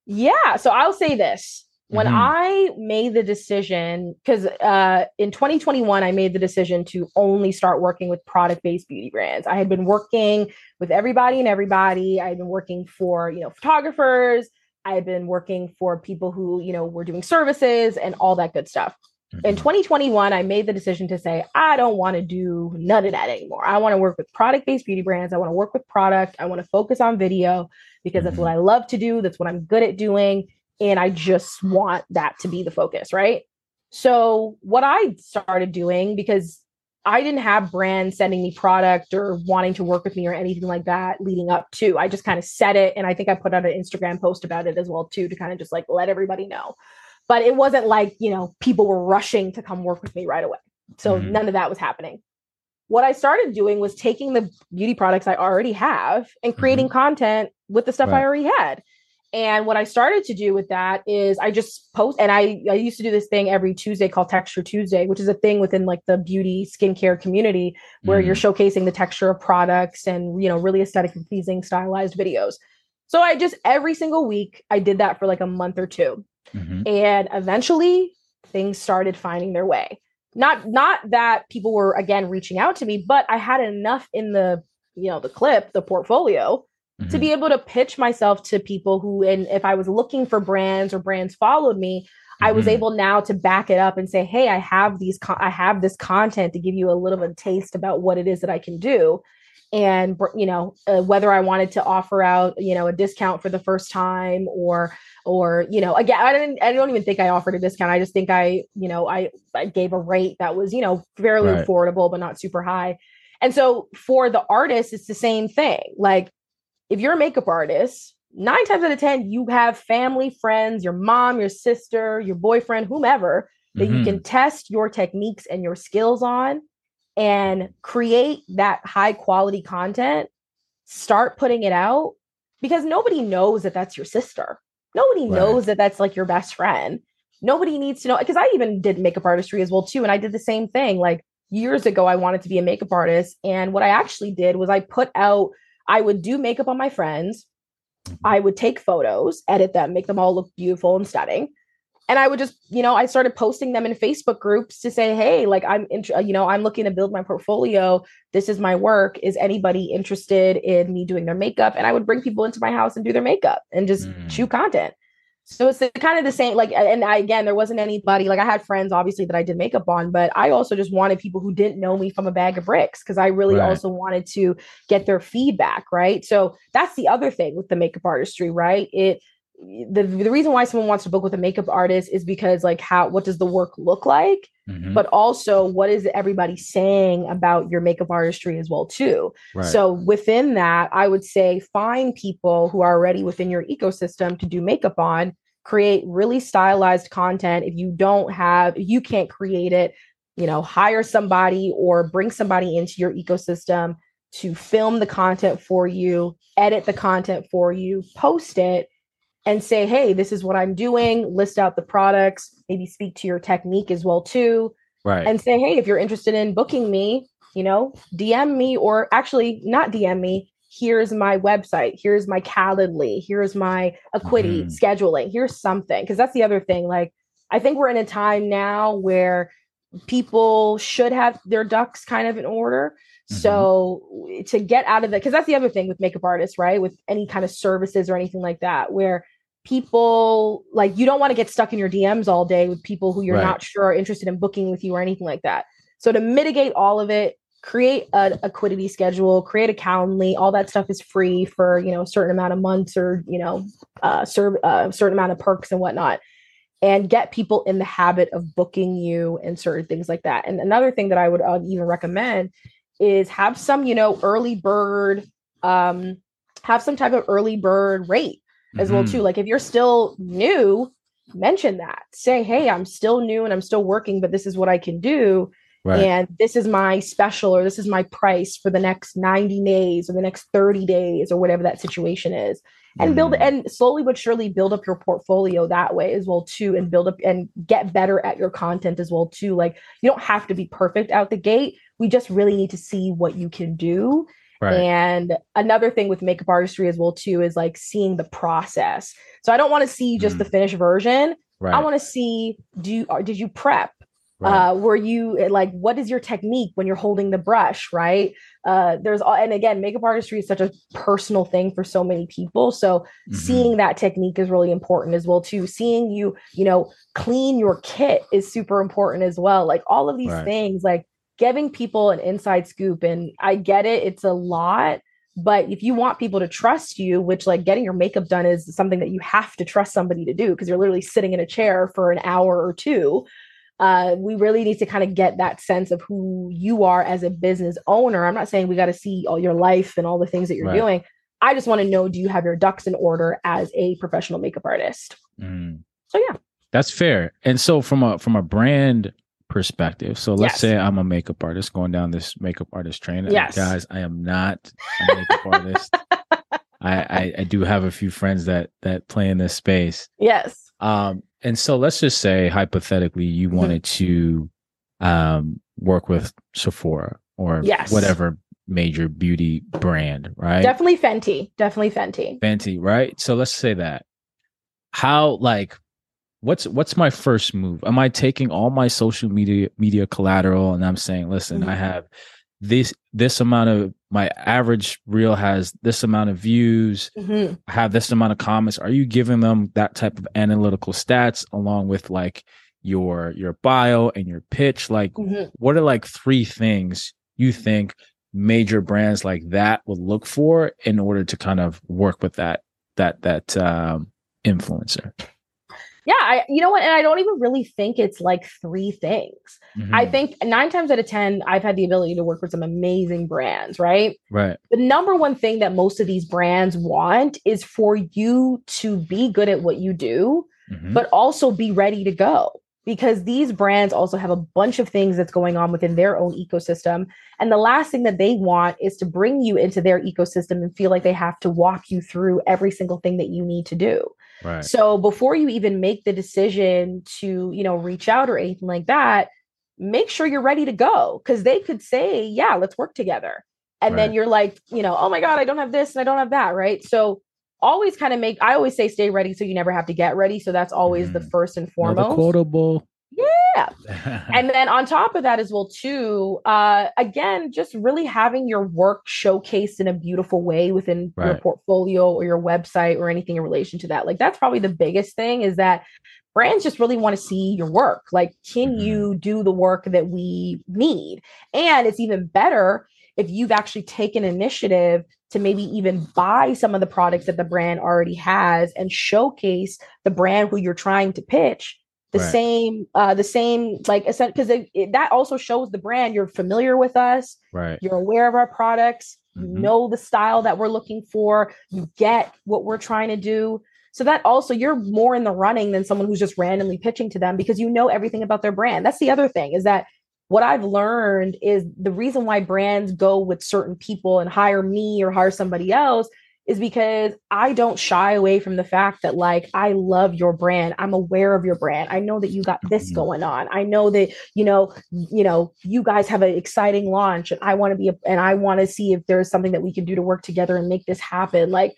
S3: Yeah, so I'll say this. When mm-hmm. I made the decision, because uh, in 2021, I made the decision to only start working with product based beauty brands. I had been working with everybody and everybody. I had been working for, you know, photographers. I had been working for people who, you know, were doing services and all that good stuff. Mm-hmm. In 2021, I made the decision to say, I don't want to do none of that anymore. I want to work with product based beauty brands. I want to work with product. I want to focus on video because mm-hmm. that's what I love to do. That's what I'm good at doing. And I just want that to be the focus. Right. So, what I started doing, because I didn't have brands sending me product or wanting to work with me or anything like that leading up to. I just kind of said it. And I think I put out an Instagram post about it as well, too, to kind of just like let everybody know but it wasn't like you know people were rushing to come work with me right away so mm-hmm. none of that was happening what i started doing was taking the beauty products i already have and creating mm-hmm. content with the stuff right. i already had and what i started to do with that is i just post and i i used to do this thing every tuesday called texture tuesday which is a thing within like the beauty skincare community where mm-hmm. you're showcasing the texture of products and you know really aesthetically pleasing stylized videos so I just every single week I did that for like a month or 2 mm-hmm. And eventually things started finding their way. Not not that people were again reaching out to me, but I had enough in the, you know, the clip, the portfolio mm-hmm. to be able to pitch myself to people who and if I was looking for brands or brands followed me, I was mm-hmm. able now to back it up and say, "Hey, I have these con- I have this content to give you a little bit of a taste about what it is that I can do." And you know uh, whether i wanted to offer out you know a discount for the first time or or you know again i didn't i don't even think i offered a discount i just think i you know i i gave a rate that was you know fairly right. affordable but not super high and so for the artist it's the same thing like if you're a makeup artist nine times out of ten you have family friends your mom your sister your boyfriend whomever that mm-hmm. you can test your techniques and your skills on and create that high quality content start putting it out because nobody knows that that's your sister. Nobody right. knows that that's like your best friend. Nobody needs to know because I even did makeup artistry as well too and I did the same thing like years ago I wanted to be a makeup artist and what I actually did was I put out I would do makeup on my friends. I would take photos, edit them, make them all look beautiful and stunning and I would just, you know, I started posting them in Facebook groups to say, hey, like I'm, int- you know, I'm looking to build my portfolio. This is my work. Is anybody interested in me doing their makeup? And I would bring people into my house and do their makeup and just mm. shoot content. So it's kind of the same. Like, and I, again, there wasn't anybody. Like, I had friends, obviously, that I did makeup on, but I also just wanted people who didn't know me from a bag of bricks because I really right. also wanted to get their feedback. Right. So that's the other thing with the makeup artistry. Right. It the the reason why someone wants to book with a makeup artist is because like how what does the work look like mm-hmm. but also what is everybody saying about your makeup artistry as well too right. so within that i would say find people who are already within your ecosystem to do makeup on create really stylized content if you don't have you can't create it you know hire somebody or bring somebody into your ecosystem to film the content for you edit the content for you post it and say, hey, this is what I'm doing, list out the products, maybe speak to your technique as well too.
S2: Right.
S3: And say, hey, if you're interested in booking me, you know, DM me or actually not DM me. Here's my website. Here's my Calendly. Here's my Acuity mm-hmm. scheduling. Here's something. Cause that's the other thing. Like, I think we're in a time now where people should have their ducks kind of in order. Mm-hmm. So to get out of the, because that's the other thing with makeup artists, right? With any kind of services or anything like that, where people like you don't want to get stuck in your DMs all day with people who you're right. not sure are interested in booking with you or anything like that. So to mitigate all of it, create a Acuity schedule, create a Calendly. All that stuff is free for you know a certain amount of months or you know uh, serve a uh, certain amount of perks and whatnot, and get people in the habit of booking you and certain things like that. And another thing that I would uh, even recommend is have some you know early bird um have some type of early bird rate as mm-hmm. well too. Like if you're still new, mention that. Say, "Hey, I'm still new and I'm still working, but this is what I can do." Right. And this is my special or this is my price for the next 90 days or the next 30 days or whatever that situation is. And mm. build and slowly but surely build up your portfolio that way as well too and build up and get better at your content as well too. Like you don't have to be perfect out the gate. We just really need to see what you can do Right. And another thing with makeup artistry as well too is like seeing the process. So I don't want to see just mm. the finished version. Right. I want to see do you did you prep? Right. Uh, were you eh, like what is your technique when you're holding the brush, right? Uh, there's all and again, makeup artistry is such a personal thing for so many people. So mm-hmm. seeing that technique is really important as well too. Seeing you, you know, clean your kit is super important as well. Like all of these right. things, like giving people an inside scoop. And I get it, it's a lot. But if you want people to trust you, which like getting your makeup done is something that you have to trust somebody to do because you're literally sitting in a chair for an hour or two. Uh, we really need to kind of get that sense of who you are as a business owner. I'm not saying we got to see all your life and all the things that you're right. doing. I just want to know do you have your ducks in order as a professional makeup artist? Mm. So yeah.
S2: That's fair. And so from a from a brand perspective. So let's yes. say I'm a makeup artist going down this makeup artist train.
S3: Yes.
S2: Guys, I am not a makeup artist. I, I, I do have a few friends that that play in this space.
S3: Yes.
S2: Um, and so let's just say hypothetically you mm-hmm. wanted to um work with Sephora or yes. whatever major beauty brand, right?
S3: Definitely Fenty. Definitely Fenty.
S2: Fenty, right? So let's say that. How like what's what's my first move am i taking all my social media media collateral and i'm saying listen mm-hmm. i have this this amount of my average reel has this amount of views mm-hmm. i have this amount of comments are you giving them that type of analytical stats along with like your your bio and your pitch like mm-hmm. what are like three things you think major brands like that would look for in order to kind of work with that that that um influencer
S3: yeah, I you know what? And I don't even really think it's like three things. Mm-hmm. I think nine times out of 10, I've had the ability to work with some amazing brands, right?
S2: Right.
S3: The number one thing that most of these brands want is for you to be good at what you do, mm-hmm. but also be ready to go. because these brands also have a bunch of things that's going on within their own ecosystem. And the last thing that they want is to bring you into their ecosystem and feel like they have to walk you through every single thing that you need to do.
S2: Right.
S3: So before you even make the decision to, you know, reach out or anything like that, make sure you're ready to go because they could say, yeah, let's work together. And right. then you're like, you know, oh my God, I don't have this and I don't have that. Right. So always kind of make I always say stay ready so you never have to get ready. So that's always mm. the first and foremost.
S2: quotable.
S3: Yeah. And then on top of that as well, too, uh, again, just really having your work showcased in a beautiful way within right. your portfolio or your website or anything in relation to that. Like that's probably the biggest thing is that brands just really want to see your work. Like, can mm-hmm. you do the work that we need? And it's even better if you've actually taken initiative to maybe even buy some of the products that the brand already has and showcase the brand who you're trying to pitch the right. same uh the same like because that also shows the brand. You're familiar with us.
S2: Right.
S3: You're aware of our products. Mm-hmm. you know the style that we're looking for. You get what we're trying to do. So that also you're more in the running than someone who's just randomly pitching to them because you know everything about their brand. That's the other thing is that what I've learned is the reason why brands go with certain people and hire me or hire somebody else is because I don't shy away from the fact that like I love your brand. I'm aware of your brand. I know that you got this mm-hmm. going on. I know that you know, you know, you guys have an exciting launch and I want to be a, and I want to see if there's something that we can do to work together and make this happen. Like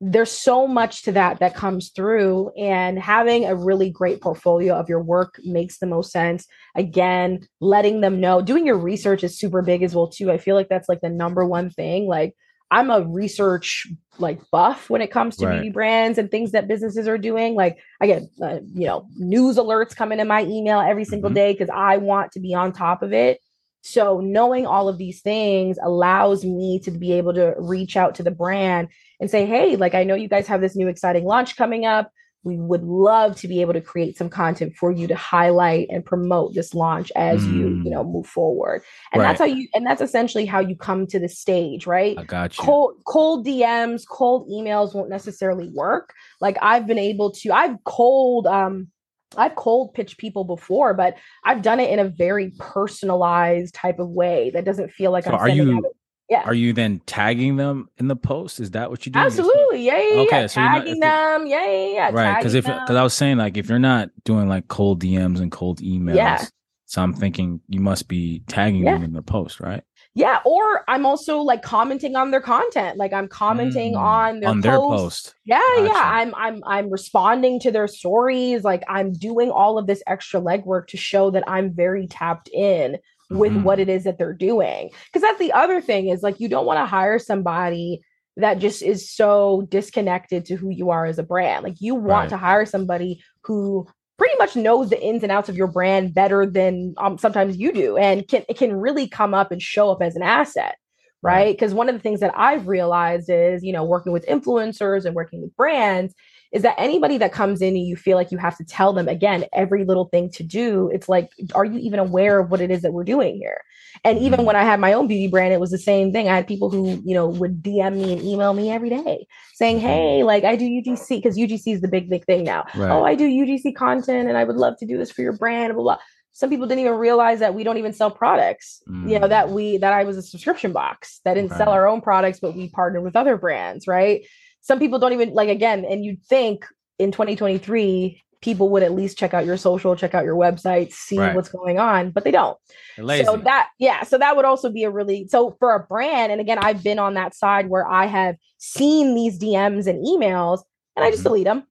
S3: there's so much to that that comes through and having a really great portfolio of your work makes the most sense again letting them know doing your research is super big as well too i feel like that's like the number one thing like i'm a research like buff when it comes to right. beauty brands and things that businesses are doing like i get uh, you know news alerts coming in my email every single mm-hmm. day because i want to be on top of it so knowing all of these things allows me to be able to reach out to the brand and say, hey, like I know you guys have this new exciting launch coming up. We would love to be able to create some content for you to highlight and promote this launch as mm. you, you know, move forward. And right. that's how you and that's essentially how you come to the stage, right?
S2: I got you.
S3: Cold, cold DMs, cold emails won't necessarily work. Like I've been able to, I've cold um I've cold pitched people before, but I've done it in a very personalized type of way that doesn't feel like
S2: so I'm. Are you yeah. Are you then tagging them in the post? Is that what you do?
S3: Absolutely. Yeah. yeah okay. Yeah. So tagging them. Yeah. Yeah. yeah.
S2: Right. Because if because I was saying like if you're not doing like cold DMs and cold emails, yeah. So I'm thinking you must be tagging yeah. them in the post, right?
S3: Yeah, or I'm also like commenting on their content. Like I'm commenting mm, on their on post. their post. Yeah, gotcha. yeah. I'm I'm I'm responding to their stories. Like I'm doing all of this extra legwork to show that I'm very tapped in with mm-hmm. what it is that they're doing. Because that's the other thing is like you don't want to hire somebody that just is so disconnected to who you are as a brand. Like you want right. to hire somebody who pretty much knows the ins and outs of your brand better than um, sometimes you do and can it can really come up and show up as an asset right because right. one of the things that i've realized is you know working with influencers and working with brands is that anybody that comes in and you feel like you have to tell them again every little thing to do, it's like, are you even aware of what it is that we're doing here? And even mm-hmm. when I had my own beauty brand, it was the same thing. I had people who, you know, would DM me and email me every day saying, mm-hmm. Hey, like I do UGC because UGC is the big, big thing now. Right. Oh, I do UGC content and I would love to do this for your brand, blah, blah. blah Some people didn't even realize that we don't even sell products. Mm. You know, that mm. we that I was a subscription box that didn't right. sell our own products, but we partnered with other brands, right? Some people don't even like again and you'd think in 2023 people would at least check out your social check out your website see right. what's going on but they don't so that yeah so that would also be a really so for a brand and again i've been on that side where i have seen these dms and emails and i just mm-hmm. delete them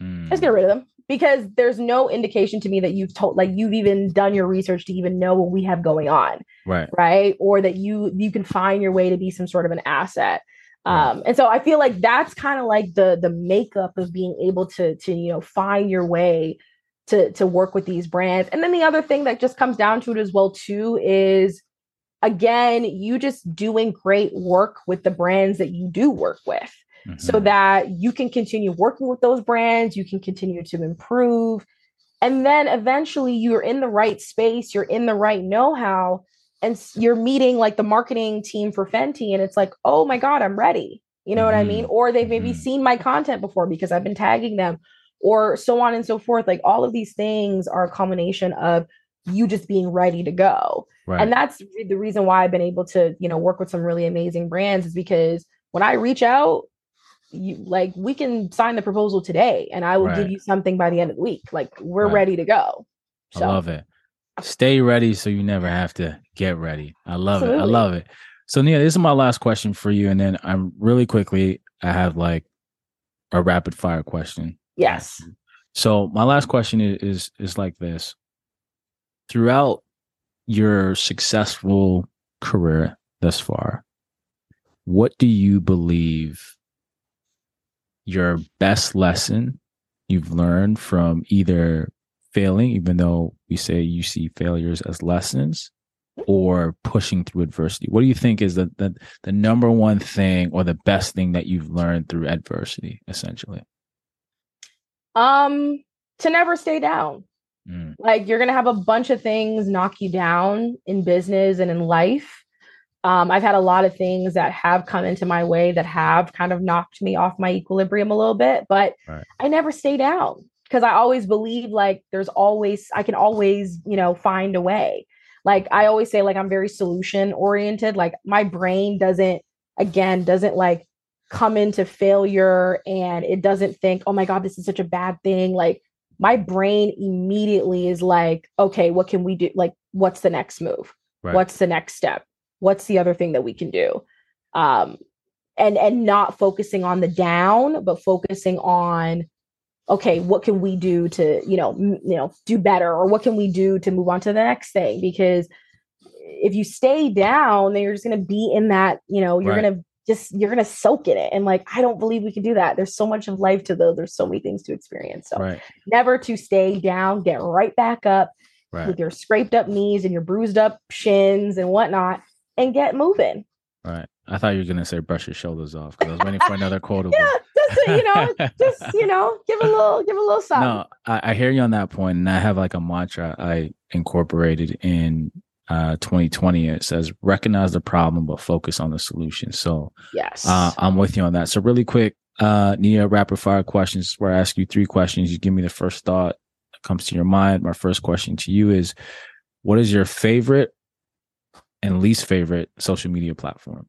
S3: mm. just get rid of them because there's no indication to me that you've told like you've even done your research to even know what we have going on
S2: right
S3: right or that you you can find your way to be some sort of an asset um, and so I feel like that's kind of like the the makeup of being able to to you know find your way to to work with these brands. And then the other thing that just comes down to it as well too is again you just doing great work with the brands that you do work with mm-hmm. so that you can continue working with those brands, you can continue to improve. And then eventually you're in the right space, you're in the right know-how and you're meeting like the marketing team for Fenty and it's like, oh my God, I'm ready. You know what I mean? Mm-hmm. Or they've maybe mm-hmm. seen my content before because I've been tagging them. or so on and so forth. Like all of these things are a combination of you just being ready to go. Right. And that's the reason why I've been able to, you know, work with some really amazing brands is because when I reach out, you like we can sign the proposal today and I will right. give you something by the end of the week. Like we're right. ready to go.
S2: So. I love it. Stay ready so you never have to get ready. I love Absolutely. it. I love it. So Nia, this is my last question for you. And then I'm really quickly, I have like a rapid fire question.
S3: Yes.
S2: So my last question is, is, is like this. Throughout your successful career thus far, what do you believe your best lesson you've learned from either failing, even though we say you see failures as lessons, or pushing through adversity? What do you think is the, the, the number one thing or the best thing that you've learned through adversity, essentially?
S3: Um, to never stay down. Mm. Like you're gonna have a bunch of things knock you down in business and in life. Um, I've had a lot of things that have come into my way that have kind of knocked me off my equilibrium a little bit, but right. I never stay down because I always believe like there's always I can always, you know, find a way. Like I always say like I'm very solution oriented. Like my brain doesn't again doesn't like come into failure and it doesn't think, "Oh my god, this is such a bad thing." Like my brain immediately is like, "Okay, what can we do? Like what's the next move? Right. What's the next step? What's the other thing that we can do?" Um and and not focusing on the down, but focusing on okay what can we do to you know m- you know do better? Or what can we do to move on to the next thing? Because if you stay down then you're just going to be in that you know you're right. going to just you're going to soak in it. And like i don't believe we can do that. There's so much of life to those. There's so many things to experience. So right. never to stay down. Get right back up right. with your scraped up knees and your bruised up shins and whatnot and get moving.
S2: Right I thought you were gonna say brush your shoulders off because I was waiting for another quote.
S3: yeah, just you know, just you know, give a little, give a little something. No,
S2: I, I, hear you on that point, and I have like a mantra I incorporated in uh 2020. It says recognize the problem but focus on the solution. So
S3: yes,
S2: uh, I'm with you on that. So really quick, uh, Nia, rapid fire questions where I ask you three questions. You give me the first thought that comes to your mind. My first question to you is, what is your favorite and least favorite social media platform?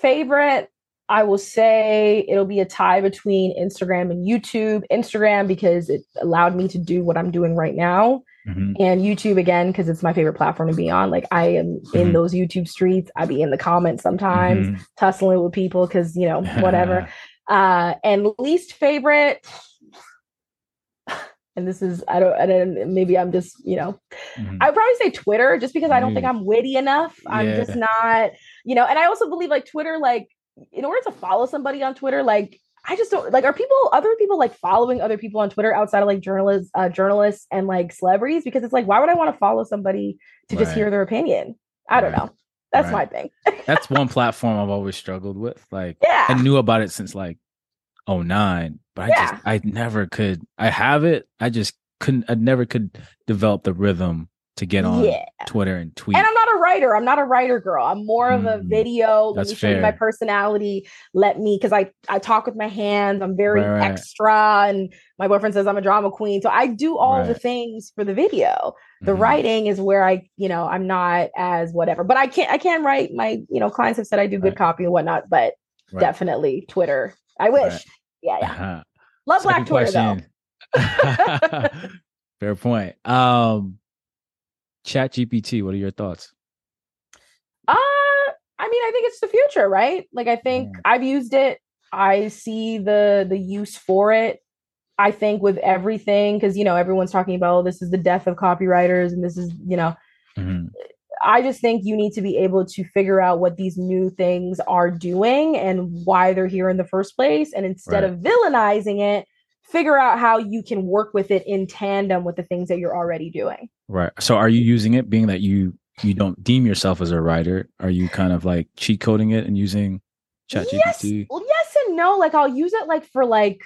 S3: Favorite, I will say it'll be a tie between Instagram and YouTube. Instagram because it allowed me to do what I'm doing right now. Mm-hmm. And YouTube again because it's my favorite platform to be on. Like I am mm-hmm. in those YouTube streets. I be in the comments sometimes, mm-hmm. tussling with people because you know whatever. uh, and least favorite, and this is I don't I don't maybe I'm just you know mm-hmm. I would probably say Twitter just because I don't think I'm witty enough. I'm just not you know, and I also believe like Twitter, like in order to follow somebody on Twitter, like I just don't like are people other people like following other people on Twitter outside of like journalists uh journalists and like celebrities because it's like why would I want to follow somebody to right. just hear their opinion? I don't right. know. That's right. my thing.
S2: That's one platform I've always struggled with. Like yeah. I knew about it since like 09, but I yeah. just I never could I have it. I just couldn't I never could develop the rhythm to get on yeah. Twitter and tweet.
S3: And I'm not a writer. I'm not a writer girl. I'm more of a mm, video. Let me show fair. you my personality. Let me because I I talk with my hands. I'm very right, right. extra, and my boyfriend says I'm a drama queen. So I do all right. the things for the video. The mm-hmm. writing is where I, you know, I'm not as whatever. But I can't I can write. My you know clients have said I do good copy and whatnot. But definitely Twitter. I wish. Yeah, yeah. Uh-huh. Love Second Black Twitter question.
S2: though. Fair point. Um Chat GPT, what are your thoughts?
S3: Uh, I mean, I think it's the future, right? Like I think mm. I've used it. I see the the use for it. I think with everything, because you know, everyone's talking about oh, this is the death of copywriters and this is, you know, mm-hmm. I just think you need to be able to figure out what these new things are doing and why they're here in the first place. And instead right. of villainizing it, figure out how you can work with it in tandem with the things that you're already doing.
S2: Right. So are you using it being that you you don't deem yourself as a writer? Are you kind of like cheat coding it and using ChatGPT?
S3: Yes, well, yes and no. Like I'll use it like for like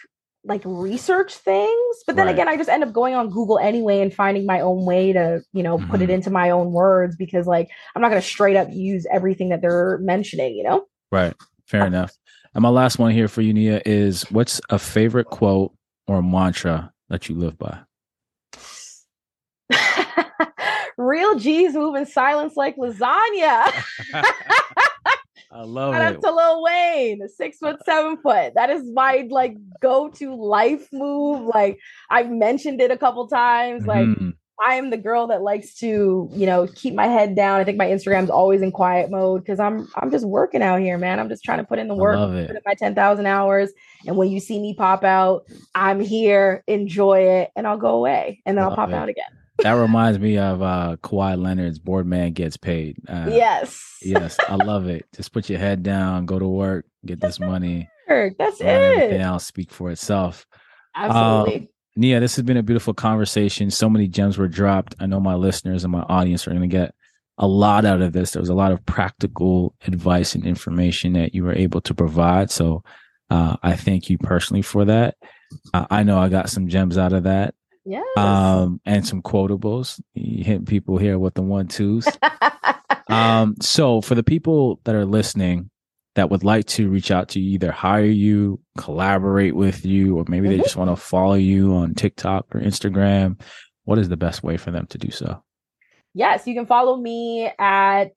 S3: like research things, but then right. again, I just end up going on Google anyway and finding my own way to, you know, mm-hmm. put it mm-hmm. into my own words because like I'm not going to straight up use everything that they're mentioning, you know?
S2: Right. Fair enough. And my last one here for you, Nia, is what's a favorite quote or a mantra that you live by?
S3: Real G's move in silence like lasagna.
S2: I love
S3: Shout
S2: it.
S3: out to Lil Wayne, six foot, seven foot. That is my like go-to life move. Like I've mentioned it a couple times. Like
S2: Mhm.
S3: I am the girl that likes to, you know, keep my head down. I think my Instagram's always in quiet mode because I'm I'm just working out here, man. I'm just trying to put in the work, put in my 10,000 hours. And when you see me pop out, I'm here, enjoy it, and I'll go away. And then I'll pop
S2: it.
S3: out again.
S2: That reminds me of uh Kawhi Leonard's board man gets paid. Uh,
S3: yes.
S2: Yes, I love it. Just put your head down, go to work, get this money,
S3: That's
S2: and everything
S3: it.
S2: else speak for itself.
S3: Absolutely.
S2: Nia, this has been a beautiful conversation. So many gems were dropped. I know my listeners and my audience are going to get a lot out of this. There was a lot of practical advice and information that you were able to provide. So uh, I thank you personally for that. Uh, I know I got some gems out of that
S3: Yeah.
S2: um, and some quotables. You hit people here with the one twos. um, so for the people that are listening that would like to reach out to you, either hire you, collaborate with you, or maybe they
S3: Mhm.
S2: just want to follow you on TikTok or Instagram, what is the best way for them to do so?
S3: yes, you can follow me at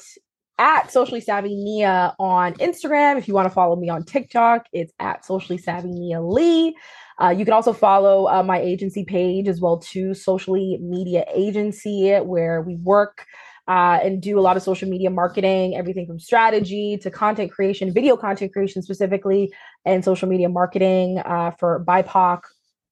S3: at socially savvy Nia on Instagram. If you want to follow me on TikTok, it's at socially savvy Nia Lee. Uh, you can also follow uh, my agency page as well too, Socialee Media Agency, where we work uh, and do a lot of social media marketing, everything from strategy to content creation, video content creation specifically, and social media marketing uh, for BIPOC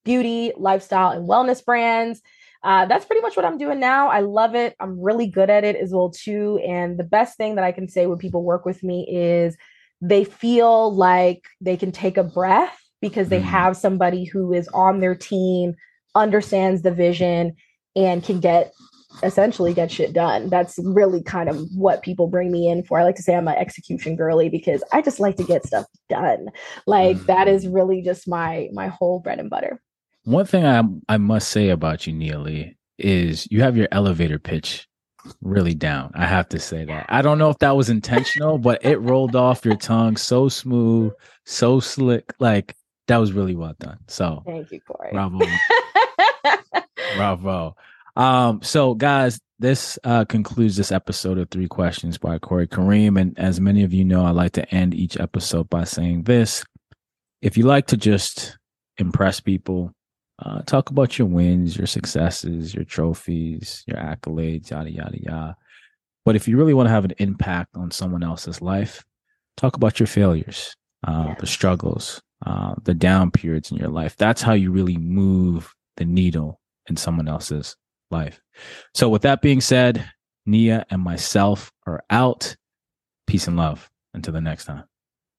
S3: beauty, lifestyle, and wellness brands uh, that's pretty much what I'm doing now. I love it. I'm really good at it as well too. And the best thing that I can say when people work with me is they feel like they can take a breath because they
S2: Mhm.
S3: have somebody who is on their team, understands the vision, and can get essentially get shit done. That's really kind of what people bring me in for. I like to say I'm an execution girly because I just like to get stuff done. Like mm. that is really just my my whole bread and butter.
S2: One thing I I must say about you, Neely, is you have your elevator pitch really down. I have to say that. I don't know if that was intentional, but it rolled off your tongue so smooth, so slick. Like that was really well done. So
S3: Thank you, Corey.
S2: bravo. Bravo. Um, so guys, this uh concludes this episode of Three Questions by Corey Kareem. And as many of you know, I like to end each episode by saying this. If you like to just impress people, uh, talk about your wins, your successes, your trophies, your accolades, yada yada yada. But if you really want to have an impact on someone else's life, talk about your failures, uh,
S3: Yeah.
S2: the struggles, uh, the down periods in your life. That's how you really move the needle in someone else's life. So, with that being said, Nia and myself are out. Peace and love. Until the next time.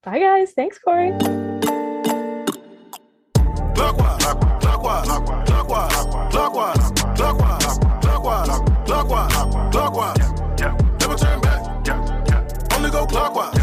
S3: Bye, guys. Thanks, Corey.
S4: Clockwise.